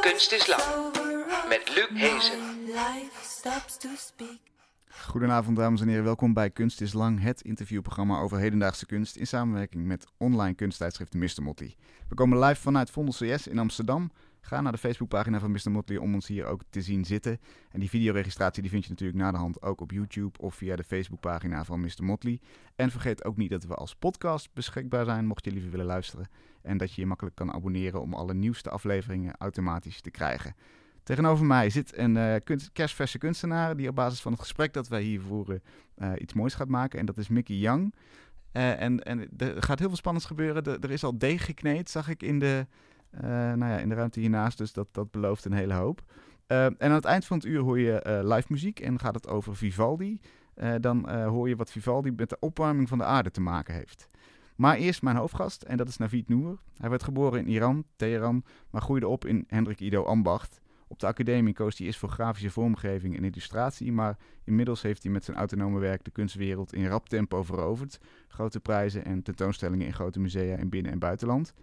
Kunst is lang. Met Luc Hezen. Stops to speak. Goedenavond dames en heren, welkom bij Kunst is Lang, het interviewprogramma over hedendaagse kunst in samenwerking met online kunsttijdschrift Mr. Motley. We komen live vanuit Vondel CS in Amsterdam. Ga naar de Facebookpagina van Mr. Motley om ons hier ook te zien zitten. En die videoregistratie die vind je natuurlijk na de hand ook op YouTube of via de Facebookpagina van Mr. Motley. En vergeet ook niet dat we als podcast beschikbaar zijn, mocht je liever willen luisteren. En dat je je makkelijk kan abonneren om alle nieuwste afleveringen automatisch te krijgen. Tegenover mij zit een eh, kunst, kerstverse kunstenaar die op basis van het gesprek dat wij hier voeren eh, iets moois gaat maken. En dat is Mickey Young. Eh, en, en er gaat heel veel spannends gebeuren. Er, is al deeg gekneed, zag ik in de, nou ja, in de ruimte hiernaast. Dus dat, dat belooft een hele hoop. En aan het eind van het uur hoor je live muziek en gaat het over Vivaldi. Dan hoor je wat Vivaldi met de opwarming van de aarde te maken heeft. Maar eerst mijn hoofdgast, en dat is Navid Noor. Hij werd geboren in Iran, Teheran, maar groeide op in Hendrik Ido Ambacht. Op de academie koos hij eerst voor grafische vormgeving en illustratie, maar inmiddels heeft hij met zijn autonome werk de kunstwereld in rap tempo veroverd. Grote prijzen en tentoonstellingen in grote musea in binnen- en buitenland.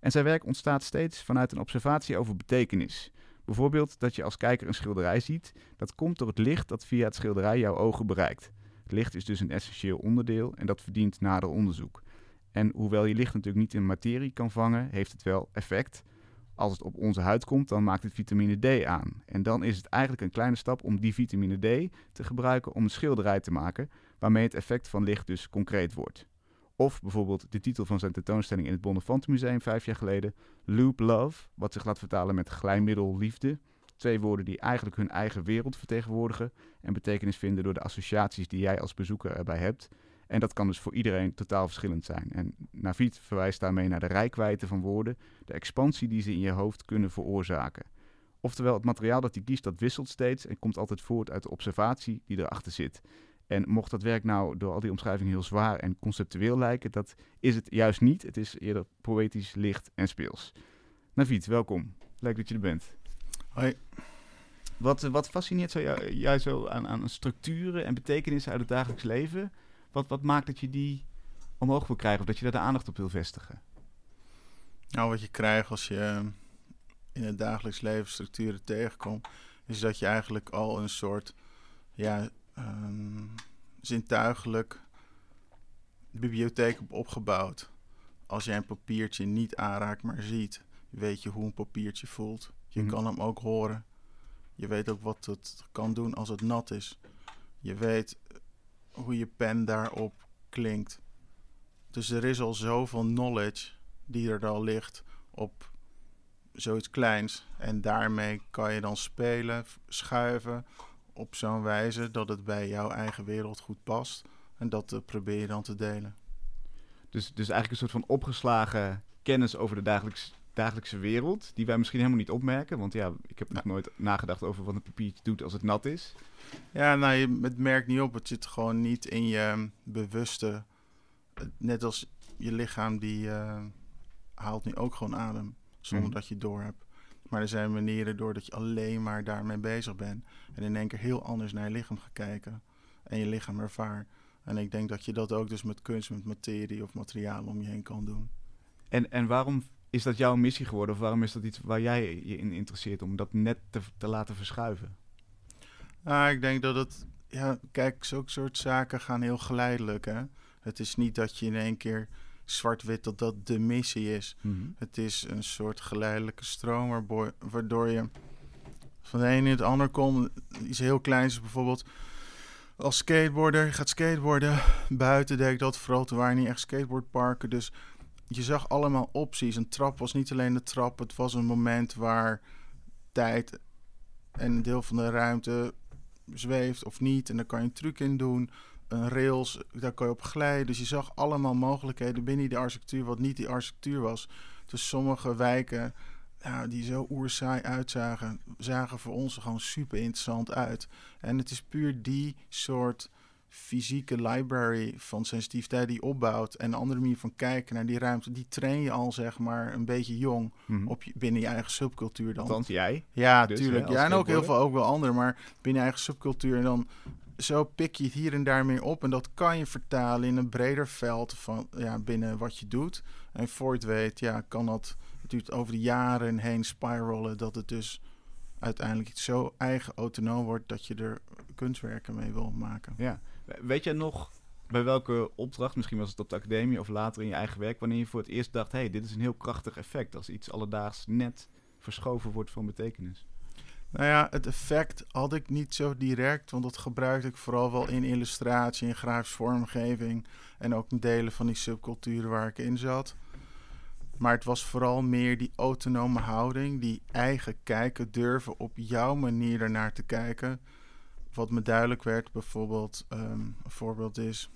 En zijn werk ontstaat steeds vanuit een observatie over betekenis. Bijvoorbeeld dat je als kijker een schilderij ziet, dat komt door het licht dat via het schilderij jouw ogen bereikt. Het licht is dus een essentieel onderdeel en dat verdient nader onderzoek. En hoewel je licht natuurlijk niet in materie kan vangen, heeft het wel effect. Als het op onze huid komt, dan maakt het vitamine D aan. En dan is het eigenlijk een kleine stap om die vitamine D te gebruiken om een schilderij te maken, waarmee het effect van licht dus concreet wordt. Of bijvoorbeeld de titel van zijn tentoonstelling in het Bonnefantenmuseum vijf jaar geleden, Loop Love, wat zich laat vertalen met glijmiddel liefde. Twee woorden die eigenlijk hun eigen wereld vertegenwoordigen en betekenis vinden door de associaties die jij als bezoeker erbij hebt. En dat kan dus voor iedereen totaal verschillend zijn. En Navid verwijst daarmee naar de rijkwijde van woorden, de expansie die ze in je hoofd kunnen veroorzaken. Oftewel, het materiaal dat hij kiest, dat wisselt steeds en komt altijd voort uit de observatie die erachter zit. En mocht dat werk nou door al die omschrijvingen heel zwaar en conceptueel lijken, dat is het juist niet. Het is eerder poëtisch, licht en speels. Navid, welkom. Leuk dat je er bent. Hoi. Wat, wat fascineert zo jou, jou zo aan, aan structuren en betekenissen uit het dagelijks leven? Wat, wat maakt dat je die omhoog wil krijgen of dat je daar de aandacht op wil vestigen? Nou, wat je krijgt als je in het dagelijks leven structuren tegenkomt, is dat je eigenlijk al een soort ja, ehm, zintuigelijk bibliotheek hebt opgebouwd. Als jij een papiertje niet aanraakt, maar ziet, weet je hoe een papiertje voelt. Je Mhm. kan hem ook horen. Je weet ook wat het kan doen als het nat is. Je weet hoe je pen daarop klinkt. Dus er is al zoveel knowledge die er al ligt op zoiets kleins. En daarmee kan je dan spelen, schuiven op zo'n wijze dat het bij jouw eigen wereld goed past. En dat eh, probeer je dan te delen. Dus, dus eigenlijk een soort van opgeslagen kennis over de dagelijks, dagelijkse wereld, die wij misschien helemaal niet opmerken. Want ja, ik heb nog nooit nagedacht over wat een papiertje doet als het nat is. Ja, nou, je, het merkt niet op. Het zit gewoon niet in je bewuste... Net als je lichaam, die eh, haalt nu ook gewoon adem. Zonder Mhm. dat je het door hebt. Maar er zijn manieren doordat je alleen maar daarmee bezig bent. En in één keer heel anders naar je lichaam gaat kijken. En je lichaam ervaart. En ik denk dat je dat ook dus met kunst, met materie of materialen om je heen kan doen. En, en waarom is dat jouw missie geworden? Of waarom is dat iets waar jij je in interesseert om dat net te, te laten verschuiven? Ah, ik denk dat het... Ja, kijk, zulke soort zaken gaan heel geleidelijk, hè. Het is niet dat je in één keer zwart-wit dat dat de missie is. Het is een soort geleidelijke stroom waardoor je van de ene in het ander komt. Iets heel kleins bijvoorbeeld als skateboarder, je gaat skateboarden. Buiten deed ik dat vooral, toen waren niet echt skateboardparken. Dus je zag allemaal opties. Een trap was niet alleen de trap, het was een moment waar tijd en een deel van de ruimte zweeft of niet. En daar kan je een truc in doen. Een rails, daar kan je op glijden. Dus je zag allemaal mogelijkheden binnen die architectuur, wat niet die architectuur was. Dus sommige wijken die zo oerzaai uitzagen, zagen voor ons gewoon super interessant uit. En het is puur die soort fysieke library van sensitiviteit die opbouwt en een andere manier van kijken naar die ruimte, die train je al zeg maar een beetje jong Mhm. op je, binnen je eigen subcultuur dan. Althans, jij. Ja, Dus, tuurlijk. hè, Ja, en ook heel veel ook wel anderen, maar binnen je eigen subcultuur. En dan zo pik je het hier en daar meer op. En dat kan je vertalen in een breder veld van ja, binnen wat je doet. En voor je het weet, ja, kan dat. Duurt over de jaren heen spiralen dat het dus uiteindelijk zo eigen autonoom wordt dat je er kunstwerken mee wil maken. Ja. Weet jij nog bij welke opdracht, misschien was het op de academie of later in je eigen werk, wanneer je voor het eerst dacht: hé, hey, dit is een heel krachtig effect als iets alledaags net verschoven wordt van betekenis? Nou ja, het effect had ik niet zo direct, want dat gebruikte ik vooral wel in illustratie, in grafische vormgeving en ook in delen van die subculturen waar ik in zat. Maar het was vooral meer die autonome houding, die eigen kijken, durven op jouw manier ernaar te kijken. Wat me duidelijk werd, bijvoorbeeld, ehm, een voorbeeld is,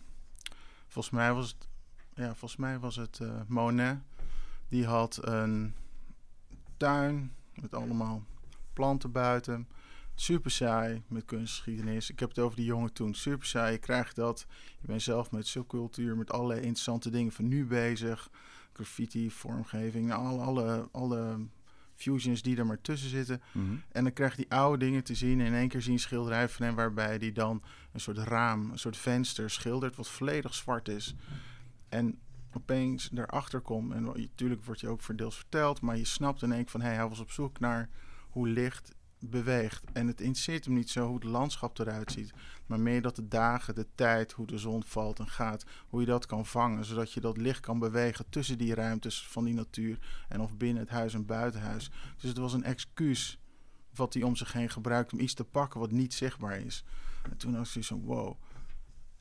volgens mij was het, ja, volgens mij was het eh, Monet. Die had een tuin met allemaal planten buiten. Super saai met kunstgeschiedenis. Ik heb het over die jongen toen. Super saai. Je krijgt dat. Je bent zelf met subcultuur, met allerlei interessante dingen van nu bezig. Graffiti, vormgeving, alle, alle, alle fusions die er maar tussen zitten. Mhm. En dan krijg je die oude dingen te zien. En in één keer zie je een schilderij van hem waarbij die dan een soort raam, een soort venster schildert wat volledig zwart is. En opeens erachter komt, en natuurlijk wordt je ook verdeels verteld, maar je snapt in één keer van, hé, hij was op zoek naar hoe licht beweegt. En het interesseert hem niet zo hoe het landschap eruit ziet, maar meer dat de dagen, de tijd, hoe de zon valt en gaat, hoe je dat kan vangen, zodat je dat licht kan bewegen tussen die ruimtes van die natuur en of binnen het huis en buitenhuis. Dus het was een excuus wat hij om zich heen gebruikt om iets te pakken wat niet zichtbaar is. En toen was hij zo, wow,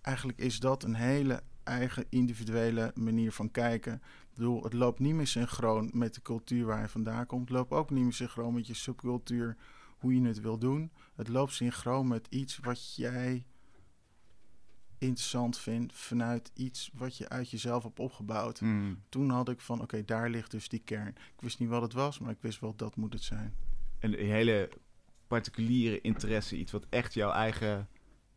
eigenlijk is dat een hele eigen individuele manier van kijken. Ik bedoel, het loopt niet meer synchroon met de cultuur waar je vandaan komt. Het loopt ook niet meer synchroon met je subcultuur, hoe je het wil doen. Het loopt synchroon met iets wat jij interessant vindt vanuit iets wat je uit jezelf hebt opgebouwd. Mhm. Toen had ik van, oké, daar ligt dus die kern. Ik wist niet wat het was, maar ik wist wel dat moet het zijn. Een hele particuliere interesse, iets wat echt jouw eigen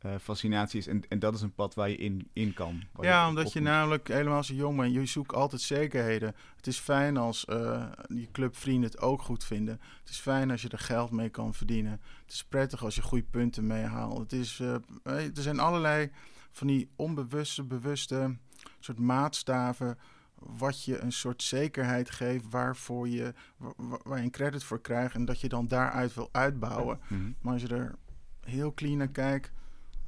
eh, fascinatie is. En, en dat is een pad waar je in, in kan. Ja, omdat je moet. namelijk helemaal zo jong bent. Je zoekt altijd zekerheden. Het is fijn als eh, je clubvrienden het ook goed vinden. Het is fijn als je er geld mee kan verdienen. Het is prettig als je goede punten meehaalt. Het is, eh, er zijn allerlei van die onbewuste, bewuste soort maatstaven... wat je een soort zekerheid geeft waarvoor je, wa- wa- waar je een credit voor krijgt... en dat je dan daaruit wil uitbouwen. Mhm. Maar als je er heel clean naar kijkt,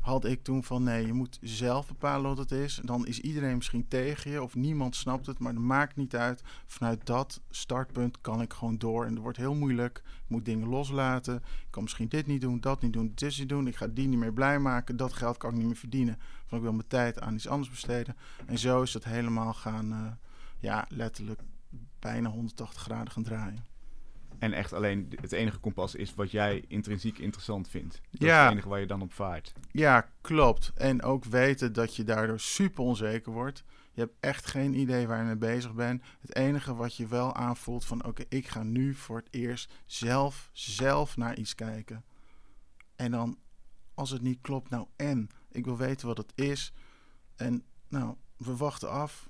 had ik toen van nee, je moet zelf bepalen wat het is. Dan is iedereen misschien tegen je of niemand snapt het, maar dat maakt niet uit. Vanuit dat startpunt kan ik gewoon door en het wordt heel moeilijk. Ik moet dingen loslaten. Ik kan misschien dit niet doen, dat niet doen, dit niet doen. Ik ga die niet meer blij maken. Dat geld kan ik niet meer verdienen. Van ik wil mijn tijd aan iets anders besteden. En zo is het helemaal gaan, eh, ja, letterlijk bijna 180 graden gaan draaien. En echt alleen het enige kompas is wat jij intrinsiek interessant vindt. Dat is Ja. het enige waar je dan op vaart. Ja, klopt. En ook weten dat je daardoor super onzeker wordt. Je hebt echt geen idee waar je mee bezig bent. Het enige wat je wel aanvoelt van oké, ik ga nu voor het eerst zelf, zelf naar iets kijken. En dan, als het niet klopt, nou en. Ik wil weten wat het is. En nou, we wachten af.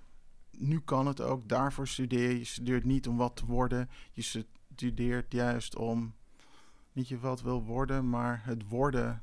Nu kan het ook. Daarvoor studeer je. Je studeert niet om wat te worden. Je studeert juist om niet je wat wil worden, maar het worden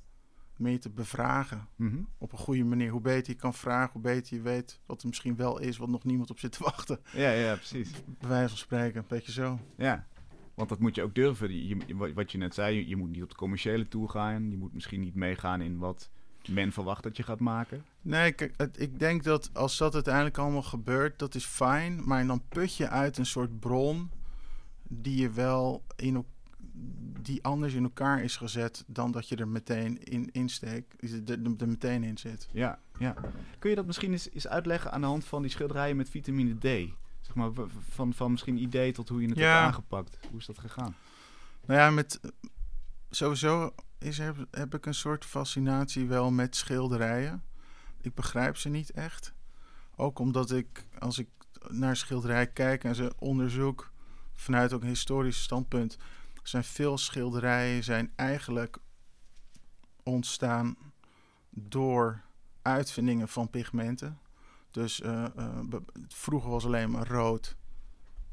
meer te bevragen Mhm. op een goede manier. Hoe beter je kan vragen, hoe beter je weet wat er misschien wel is, wat nog niemand op zit te wachten. Ja, ja, precies. Bij wijze van spreken, een beetje zo. Ja, want dat moet je ook durven. Je, wat- wat je net zei, je, je moet niet op de commerciële tour gaan. Je moet misschien niet meegaan in wat men verwacht dat je gaat maken. Nee, kijk, het- ik denk dat als dat uiteindelijk allemaal gebeurt, dat is fijn. Maar dan put je uit een soort bron die je wel in die anders in elkaar is gezet dan dat je er meteen in insteekt, er, meteen in zit. Ja, ja. Kun je dat misschien eens, eens uitleggen aan de hand van die schilderijen met vitamine D? Zeg maar, van, van misschien idee tot hoe je het Ja. hebt aangepakt. Hoe is dat gegaan? Nou ja, met sowieso is, heb, heb ik een soort fascinatie wel met schilderijen. Ik begrijp ze niet echt. Ook omdat ik, als ik naar schilderijen kijk en ze onderzoek, vanuit ook een historisch standpunt zijn veel schilderijen zijn eigenlijk ontstaan door uitvindingen van pigmenten. Dus eh, eh, vroeger was alleen maar rood,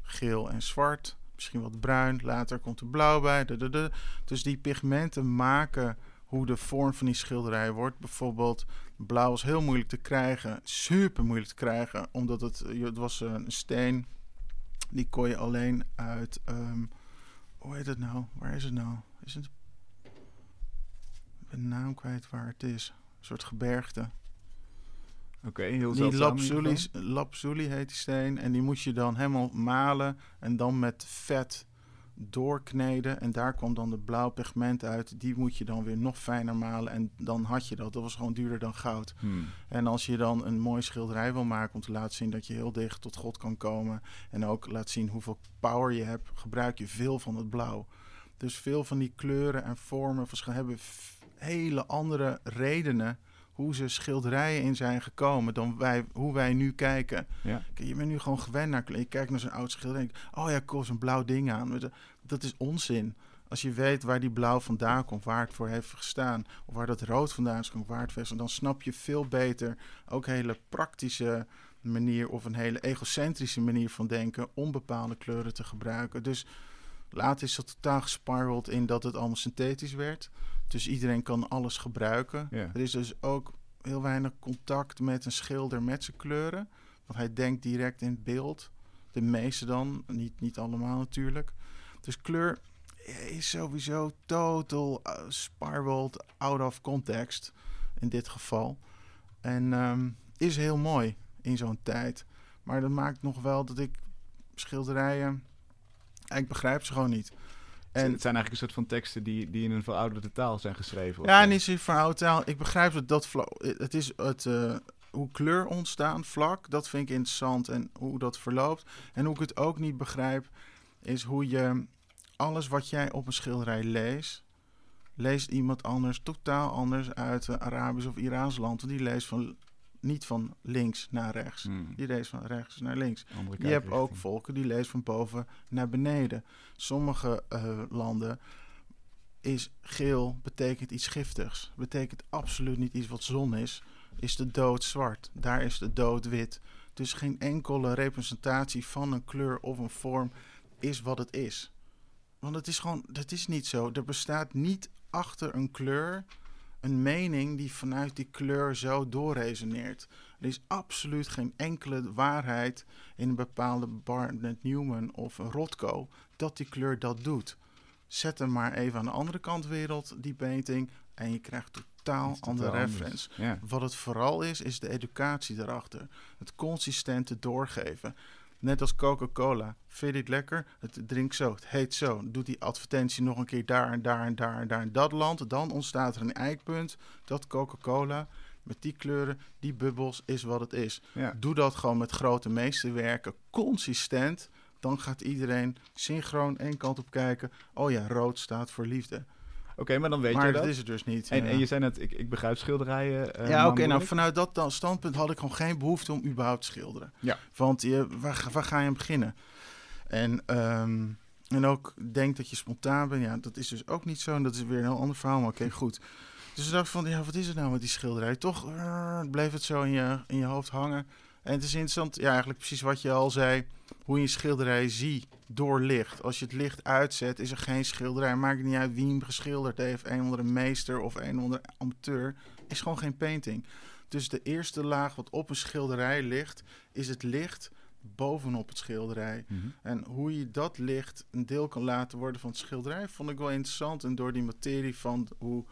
geel en zwart. Misschien wat bruin. Later komt er blauw bij. Dus die pigmenten maken hoe de vorm van die schilderij wordt. Bijvoorbeeld blauw was heel moeilijk te krijgen. Super moeilijk te krijgen. Omdat het, het was een steen. Die kon je alleen uit... ehm, hoe heet het nou? Waar is het nou? Is het... Ik ben naam kwijt waar het is. Een soort gebergte. Oké, heel Die lapsuli heet die steen. En die moest je dan helemaal malen en dan met vet doorkneden. En daar kwam dan de blauw pigment uit. Die moet je dan weer nog fijner malen. En dan had je dat. Dat was gewoon duurder dan goud. Hmm. En als je dan een mooi schilderij wil maken om te laten zien dat je heel dicht tot God kan komen. En ook laat zien hoeveel power je hebt, gebruik je veel van het blauw. Dus veel van die kleuren en vormen hebben hele andere redenen hoe ze schilderijen in zijn gekomen dan wij, hoe wij nu kijken. Ja. Je bent nu gewoon gewend naar. Je kijkt naar zo'n oud schilderij. en denkt, Oh ja, kost een blauw ding aan. Dat- is onzin. Als je weet waar die blauw vandaan komt, waar het voor heeft gestaan, of waar dat rood vandaan is, komt, waar het dan snap je veel beter ook een hele praktische manier of een hele egocentrische manier van denken om bepaalde kleuren te gebruiken. Dus later is dat totaal gespirald in dat het allemaal synthetisch werd. Dus iedereen kan alles gebruiken. Ja. Er is dus ook heel weinig contact met een schilder met zijn kleuren. Want hij denkt direct in beeld. De meeste dan, niet, niet allemaal natuurlijk. Dus kleur is sowieso total uh, out of context in dit geval. En ehm, is heel mooi in zo'n tijd. Maar dat maakt nog wel dat ik schilderijen... Ik begrijp ze gewoon niet. En het zijn eigenlijk een soort van teksten die, die in een verouderde taal zijn geschreven. Ja, zo. niet zozeer verhoud taal. Ik begrijp dat dat Het is het, eh, hoe kleur ontstaan vlak. Dat vind ik interessant en hoe dat verloopt. En hoe ik het ook niet begrijp, is hoe je alles wat jij op een schilderij leest, leest iemand anders totaal anders uit een Arabisch of Iraans land. Want die leest van, niet van links naar rechts. Hmm. Die leest van rechts naar links. Je hebt ook volken die lezen van boven naar beneden. Sommige eh, landen is geel betekent iets giftigs. Betekent absoluut niet iets wat zon is. Is de dood zwart. Daar is de dood wit. Dus geen enkele representatie van een kleur of een vorm is wat het is. Want het is gewoon, dat is niet zo. Er bestaat niet achter een kleur een mening die vanuit die kleur zo doorresoneert. Er is absoluut geen enkele waarheid in een bepaalde Barnett Newman of een Rothko dat die kleur dat doet. Zet hem maar even aan de andere kant wereld, die painting, en je krijgt totaal andere reference. Ja. Wat het vooral is, is de educatie daarachter. Het consistente doorgeven. Net als Coca-Cola. Vind je dit lekker? Het drinkt zo, het heet zo. Doet die advertentie nog een keer daar en daar en daar en daar in dat land. Dan ontstaat er een eikpunt. Dat Coca-Cola met die kleuren, die bubbels, is wat het is. Ja. Doe dat gewoon met grote meesterwerken, consistent. Dan gaat iedereen synchroon één kant op kijken. Oh ja, rood staat voor liefde. Oké, maar dan weet maar je dat dat. is het dus niet. En, ja. en je zei net, ik, ik begrijp schilderijen. eh, ja, oké. nou, vanuit dat dan standpunt had ik gewoon geen behoefte om überhaupt te schilderen. Ja. Want je, waar, ga- waar ga je aan beginnen? En, ehm, en ook denk dat je spontaan bent. Ja, dat is dus ook niet zo. En dat is weer een heel ander verhaal. Maar oké, goed. Dus ik dacht van, ja, wat is het nou met die schilderij? Toch eh, bleef het zo in je, in je hoofd hangen. En het is interessant, ja, eigenlijk precies wat je al zei. Hoe je een schilderij ziet door licht. Als je het licht uitzet, is er geen schilderij. Maakt niet uit wie hem geschilderd heeft. Een onder een meester of een onder amateur. Is gewoon geen painting. Dus de eerste laag wat op een schilderij ligt, is het licht bovenop het schilderij. Mhm. En hoe je dat licht een deel kan laten worden van het schilderij, vond ik wel interessant. En door die materie van hoe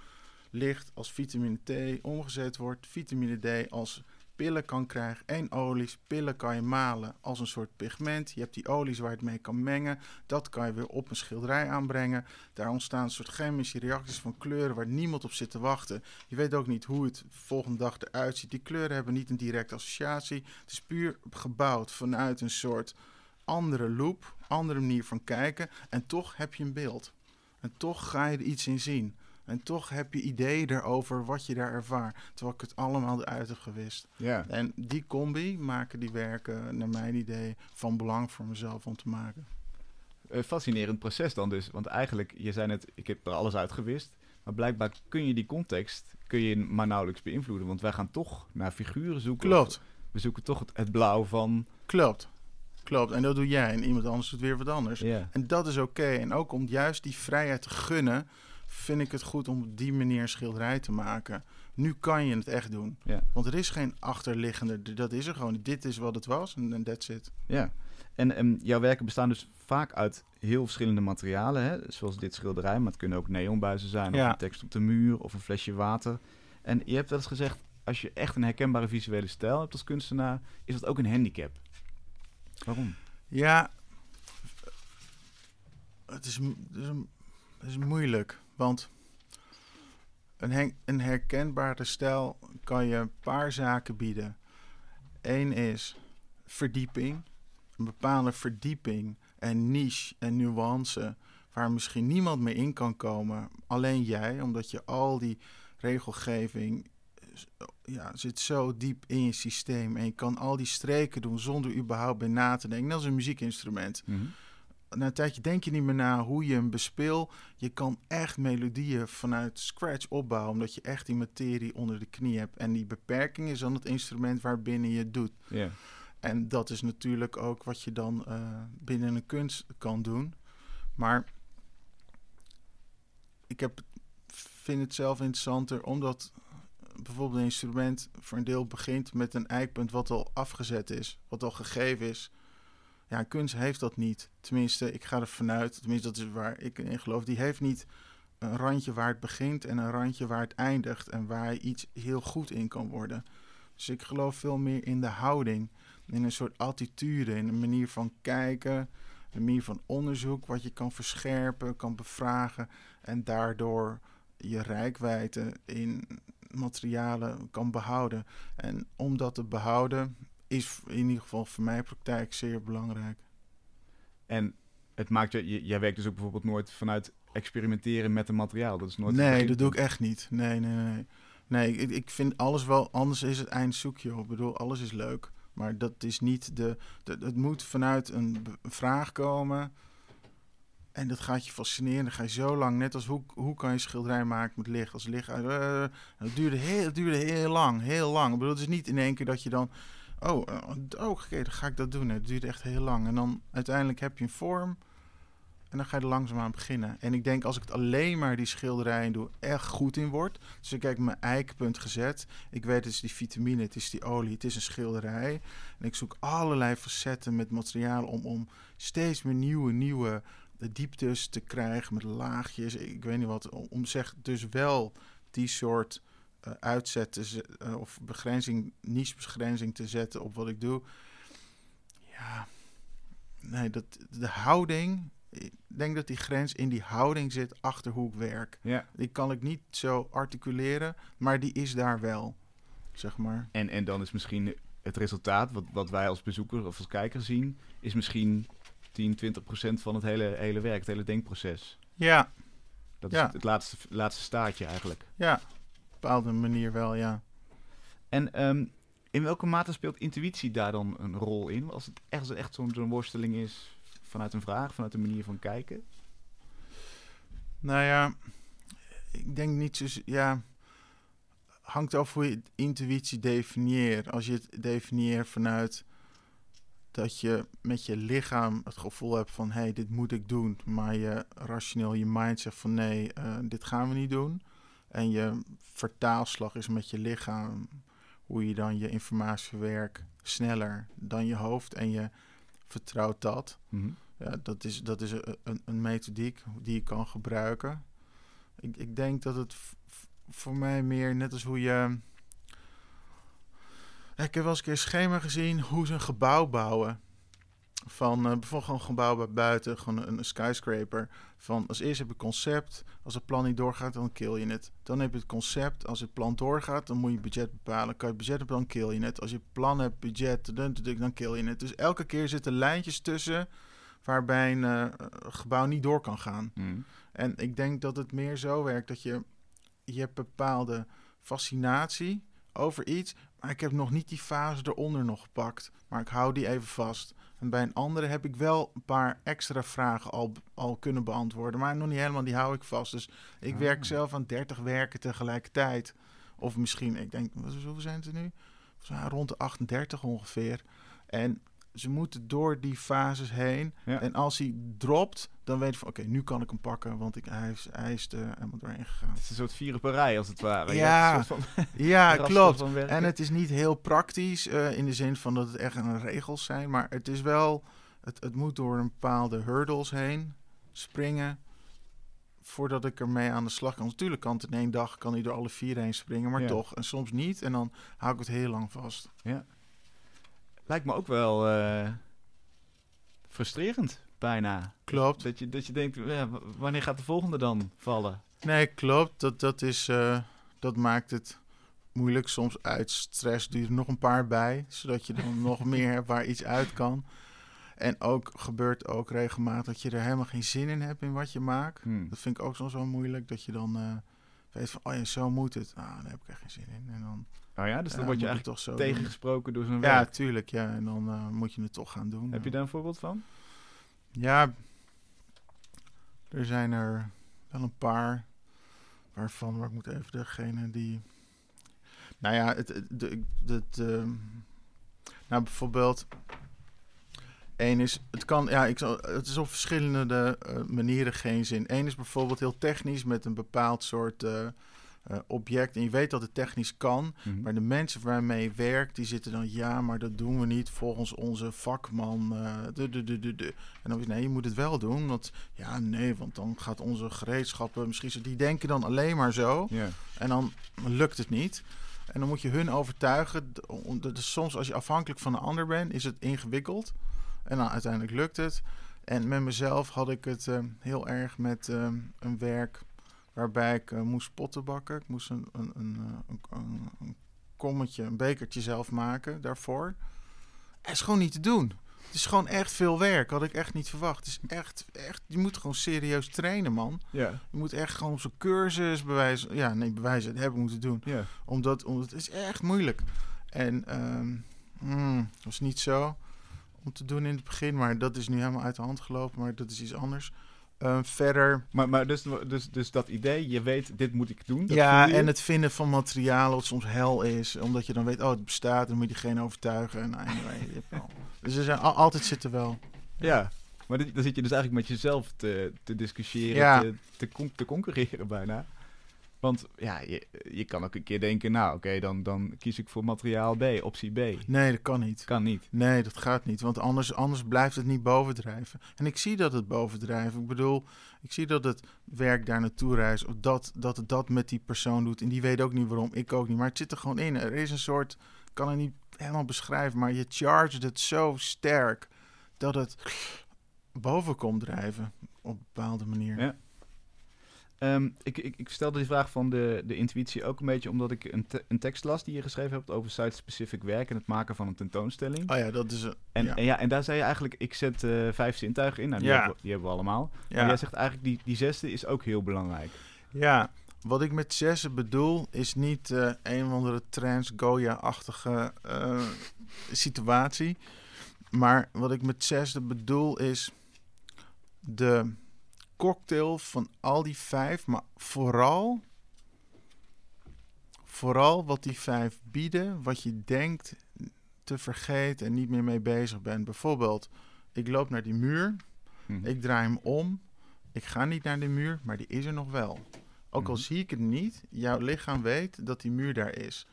licht als vitamine T omgezet wordt, vitamine D als pillen kan krijgen en olies. Pillen kan je malen als een soort pigment. Je hebt die olies waar je het mee kan mengen. Dat kan je weer op een schilderij aanbrengen. Daar ontstaan een soort chemische reacties van kleuren waar niemand op zit te wachten. Je weet ook niet hoe het volgende dag eruit ziet. Die kleuren hebben niet een directe associatie. Het is puur gebouwd vanuit een soort andere loop, andere manier van kijken. En toch heb je een beeld. En toch ga je er iets in zien. En toch heb je ideeën erover wat je daar ervaart. Terwijl ik het allemaal eruit heb gewist. Ja. En die combi maken die werken, naar mijn idee, van belang voor mezelf om te maken. Een fascinerend proces dan dus. Want eigenlijk, je zei net, ik heb er alles uitgewist. Maar blijkbaar kun je die context kun je maar nauwelijks beïnvloeden. Want wij gaan toch naar figuren zoeken. Klopt, We zoeken toch het, het blauw van... klopt. Klopt, en dat doe jij en iemand anders doet weer wat anders. En dat is oké. En ook om juist die vrijheid te gunnen, vind ik het goed om op die manier schilderij te maken. Nu kan je het echt doen. Ja. Want er is geen achterliggende, dat is er gewoon. Dit is wat het was en that's it. Ja, en ehm, jouw werken bestaan dus vaak uit heel verschillende materialen, hè? zoals dit schilderij, maar het kunnen ook neonbuizen zijn, of een tekst op de muur, of een flesje water. En je hebt wel eens gezegd, als je echt een herkenbare visuele stijl hebt als kunstenaar, is dat ook een handicap. Waarom? Ja, het is, het is moeilijk, want een, een herkenbare stijl kan je een paar zaken bieden. Eén is verdieping, een bepaalde verdieping en niche en nuance waar misschien niemand meer in kan komen, alleen jij, omdat je al die regelgeving ja, zit zo diep in je systeem en je kan al die streken doen zonder überhaupt bij na te denken. Dat is een muziekinstrument. Na een tijdje denk je niet meer na hoe je hem bespeel. Je kan echt melodieën vanuit scratch opbouwen, omdat je echt die materie onder de knie hebt. En die beperking is dan het instrument waarbinnen je het doet. Ja. En dat is natuurlijk ook wat je dan eh, binnen een kunst kan doen. Maar ik heb, vind het zelf interessanter omdat bijvoorbeeld een instrument voor een deel begint met een eikpunt wat al afgezet is, wat al gegeven is. Ja, kunst heeft dat niet. Tenminste, ik ga er vanuit, tenminste dat is waar ik in geloof, die heeft niet een randje waar het begint en een randje waar het eindigt en waar iets heel goed in kan worden. Dus ik geloof veel meer in de houding, in een soort attitude, in een manier van kijken, een manier van onderzoek, wat je kan verscherpen, kan bevragen en daardoor je rijkwijde in materialen kan behouden. En om dat te behouden is in ieder geval voor mijn praktijk zeer belangrijk. En het maakt je, jij werkt dus ook bijvoorbeeld nooit vanuit experimenteren met een materiaal. Dat is nooit nee, dat doe ik echt niet. Nee, nee, nee. Nee, ik, ik vind alles wel, anders is het eind zoekje. Ik bedoel, alles is leuk. Maar dat is niet de, de het moet vanuit een vraag komen. En dat gaat je fascineren. Dan ga je zo lang, net als hoe, hoe kan je schilderij maken met licht. Als licht uit, eh, het, duurde heel, duurde heel lang, heel lang. Ik bedoel, het is niet in één keer dat je dan... Oh, eh, oh oké, dan ga ik dat doen. Het duurt echt heel lang. En dan uiteindelijk heb je een vorm. En dan ga je er langzaam aan beginnen. En ik denk als ik het alleen maar die schilderijen doe, echt goed in word. Dus ik heb mijn eikpunt gezet. Ik weet, het is die vitamine, het is die olie, het is een schilderij. En ik zoek allerlei facetten met materialen om, om steeds meer nieuwe, nieuwe dieptes te krijgen met laagjes. Ik weet niet wat. Om zeg dus wel die soort eh, uitzet te ze- eh, of begrenzing, niche-begrenzing te zetten op wat ik doe. Ja, nee, dat, de houding. Ik denk dat die grens in die houding zit achter hoe ik werk. Ja. Die kan ik niet zo articuleren, maar die is daar wel, zeg maar. En, en dan is misschien het resultaat, wat, wat wij als bezoeker of als kijker zien, is misschien 10, 20 procent van het hele, hele werk, het hele denkproces. Ja, Dat Ja. is het laatste, laatste staartje eigenlijk. ja, bepaalde manier wel, ja. En ehm, in welke mate speelt intuïtie daar dan een rol in? Als het echt, echt zo'n worsteling is vanuit een vraag, vanuit een manier van kijken? Nou ja, ik denk niet zo... Ja, hangt af hoe je intuïtie definieert. Als je het definieert vanuit dat je met je lichaam het gevoel hebt van... hé, hey, dit moet ik doen. Maar je rationeel, je mind zegt van... nee, eh, dit gaan we niet doen. En je vertaalslag is met je lichaam... hoe je dan je informatie verwerkt sneller dan je hoofd. En je vertrouwt dat. Mhm. Ja, dat is, dat is een, een, een methodiek die je kan gebruiken. Ik, ik denk dat het voor mij meer net als hoe je. Ja, ik heb wel eens een keer een schema gezien hoe ze een gebouw bouwen. Van eh, bijvoorbeeld gewoon een gebouw bij buiten, gewoon een, een skyscraper. Van als eerst heb je concept. Als het plan niet doorgaat, dan kill je het. Dan heb je het concept. Als het plan doorgaat, dan moet je budget bepalen. Kan je budget hebben, dan kill je het. Als je plan hebt, budget, dan, dan kill je het. Dus elke keer zitten lijntjes tussen waarbij een eh, gebouw niet door kan gaan. Mhm. En ik denk dat het meer zo werkt dat je, je hebt bepaalde fascinatie over iets, ik heb nog niet die fase eronder nog gepakt. Maar ik hou die even vast. En bij een andere heb ik wel een paar extra vragen al, al kunnen beantwoorden. Maar nog niet helemaal, die hou ik vast. Dus ik Ah. werk zelf aan 30 werken tegelijkertijd. Of misschien, ik denk, wat- hoeveel zijn het er nu? Rond de 38 ongeveer. En ze moeten door die fases heen. Ja. En als hij dropt, dan weet je van, oké, nu kan ik hem pakken. Want ik, hij, is, hij is er helemaal doorheen gegaan. Het is een soort vierenparij als het ware. Ja. van Ja, klopt. En het is niet heel praktisch eh, in de zin van dat het echt een regels zijn. Maar het is wel, het, het moet door een bepaalde hurdles heen springen. Voordat ik ermee aan de slag kan. Natuurlijk kan het in één dag kan hij door alle vier heen springen, maar Ja. toch. En soms niet. En dan hou ik het heel lang vast. Lijkt me ook wel eh, frustrerend, bijna. Klopt. Dat je, dat je denkt, ja, wanneer gaat de volgende dan vallen? Nee, klopt. Dat, dat, is, eh, dat maakt het moeilijk. Soms uit stress duurt er nog een paar bij. Zodat je dan nog meer hebt waar iets uit kan. En ook gebeurt ook regelmatig dat je er helemaal geen zin in hebt in wat je maakt. Hmm. Dat vind ik ook soms wel moeilijk. Dat je dan eh, weet van, oh ja, zo moet het. Ah, daar heb ik echt geen zin in. En dan Oh ja, dus dan word je eigenlijk toch zo doen. tegengesproken door zo'n Ja, werk. tuurlijk. Ja, en dan eh, moet je het toch gaan doen. Heb je daar een voorbeeld van? Ja, er zijn er wel een paar waarvan, maar ik moet even degene die. Nou ja, het, het, de, het, ehm, nou bijvoorbeeld. Eén is, het kan, ja, ik zal, het is op verschillende eh, manieren geen zin. Eén is bijvoorbeeld heel technisch met een bepaald soort eh, eh, object. En je weet dat het technisch kan, Mhm. maar de mensen waarmee je werkt, die zitten dan, ja, maar dat doen we niet volgens onze vakman. eh, de, de, de, de, de. En dan is nee, je moet het wel doen. Want ja, nee, want dan gaat onze gereedschappen misschien zo. Die denken dan alleen maar zo. Ja. En dan lukt het niet. En dan moet je hun overtuigen. Soms als je afhankelijk van een ander bent, is het ingewikkeld. En dan uiteindelijk lukt het. En met mezelf had ik het eh, heel erg met eh, een werk waarbij ik eh, moest potten bakken. Ik moest een, een, een, eh, een, een, een kommetje, een bekertje zelf maken daarvoor. Het is gewoon niet te doen. Het is gewoon echt veel werk. Had ik echt niet verwacht. Het is echt, echt, je moet gewoon serieus trainen, man. Ja. Je moet echt gewoon op zo'n cursus bewijzen. Ja, nee, bewijzen. Dat heb ik moeten doen. Ja. Omdat, omdat het is echt moeilijk. En ehm mm, was niet zo om te doen in het begin. Maar dat is nu helemaal uit de hand gelopen. Maar dat is iets anders. Ehm, verder, Maar, maar dus, dus, dus dat idee, je weet, dit moet ik doen. dat ja, en het vinden van materialen wat soms hel is. Omdat je dan weet, oh, het bestaat. Dan moet je diegene overtuigen. En anyway, al- dus er zijn al- altijd zitten wel. Ja, maar dit- dan zit je dus eigenlijk met jezelf te, te discussiëren, Ja. te, te, con- te concurreren bijna. Want ja, je, je kan ook een keer denken, nou oké, dan, dan kies ik voor materiaal B, optie B. Nee, dat kan niet. Kan niet. Nee, dat gaat niet. Want anders, anders blijft het niet bovendrijven. En ik zie dat het bovendrijft. Ik bedoel, ik zie dat het werk daar naartoe reist. Of dat, dat het dat met die persoon doet. En die weet ook niet waarom. Ik ook niet. Maar het zit er gewoon in. Er is een soort, ik kan het niet helemaal beschrijven. Maar je charged het zo sterk dat het boven komt drijven. Op een bepaalde manier. Ja. Ehm, ik, ik, ik stelde die vraag van de, de intuïtie ook een beetje omdat ik een, te- een tekst las die je geschreven hebt over site-specific werk en het maken van een tentoonstelling. Oh ja, dat is een. En ja. en ja, en daar zei je eigenlijk, ik zet eh, vijf zintuigen in. Nou, die, Ja. hebben, we, die hebben we allemaal. ja. Maar jij zegt eigenlijk, die, die zesde is ook heel belangrijk. Ja, wat ik met zessen bedoel is niet eh, een of andere trans-Goya-achtige eh, situatie. Maar wat ik met zesde bedoel is de cocktail van al die vijf, maar vooral, vooral wat die vijf bieden, wat je denkt te vergeten en niet meer mee bezig bent. Bijvoorbeeld, ik loop naar die muur, Mhm. ik draai hem om. Ik ga niet naar de muur, maar die is er nog wel. Ook al Mhm. zie ik het niet, jouw lichaam weet dat die muur daar is.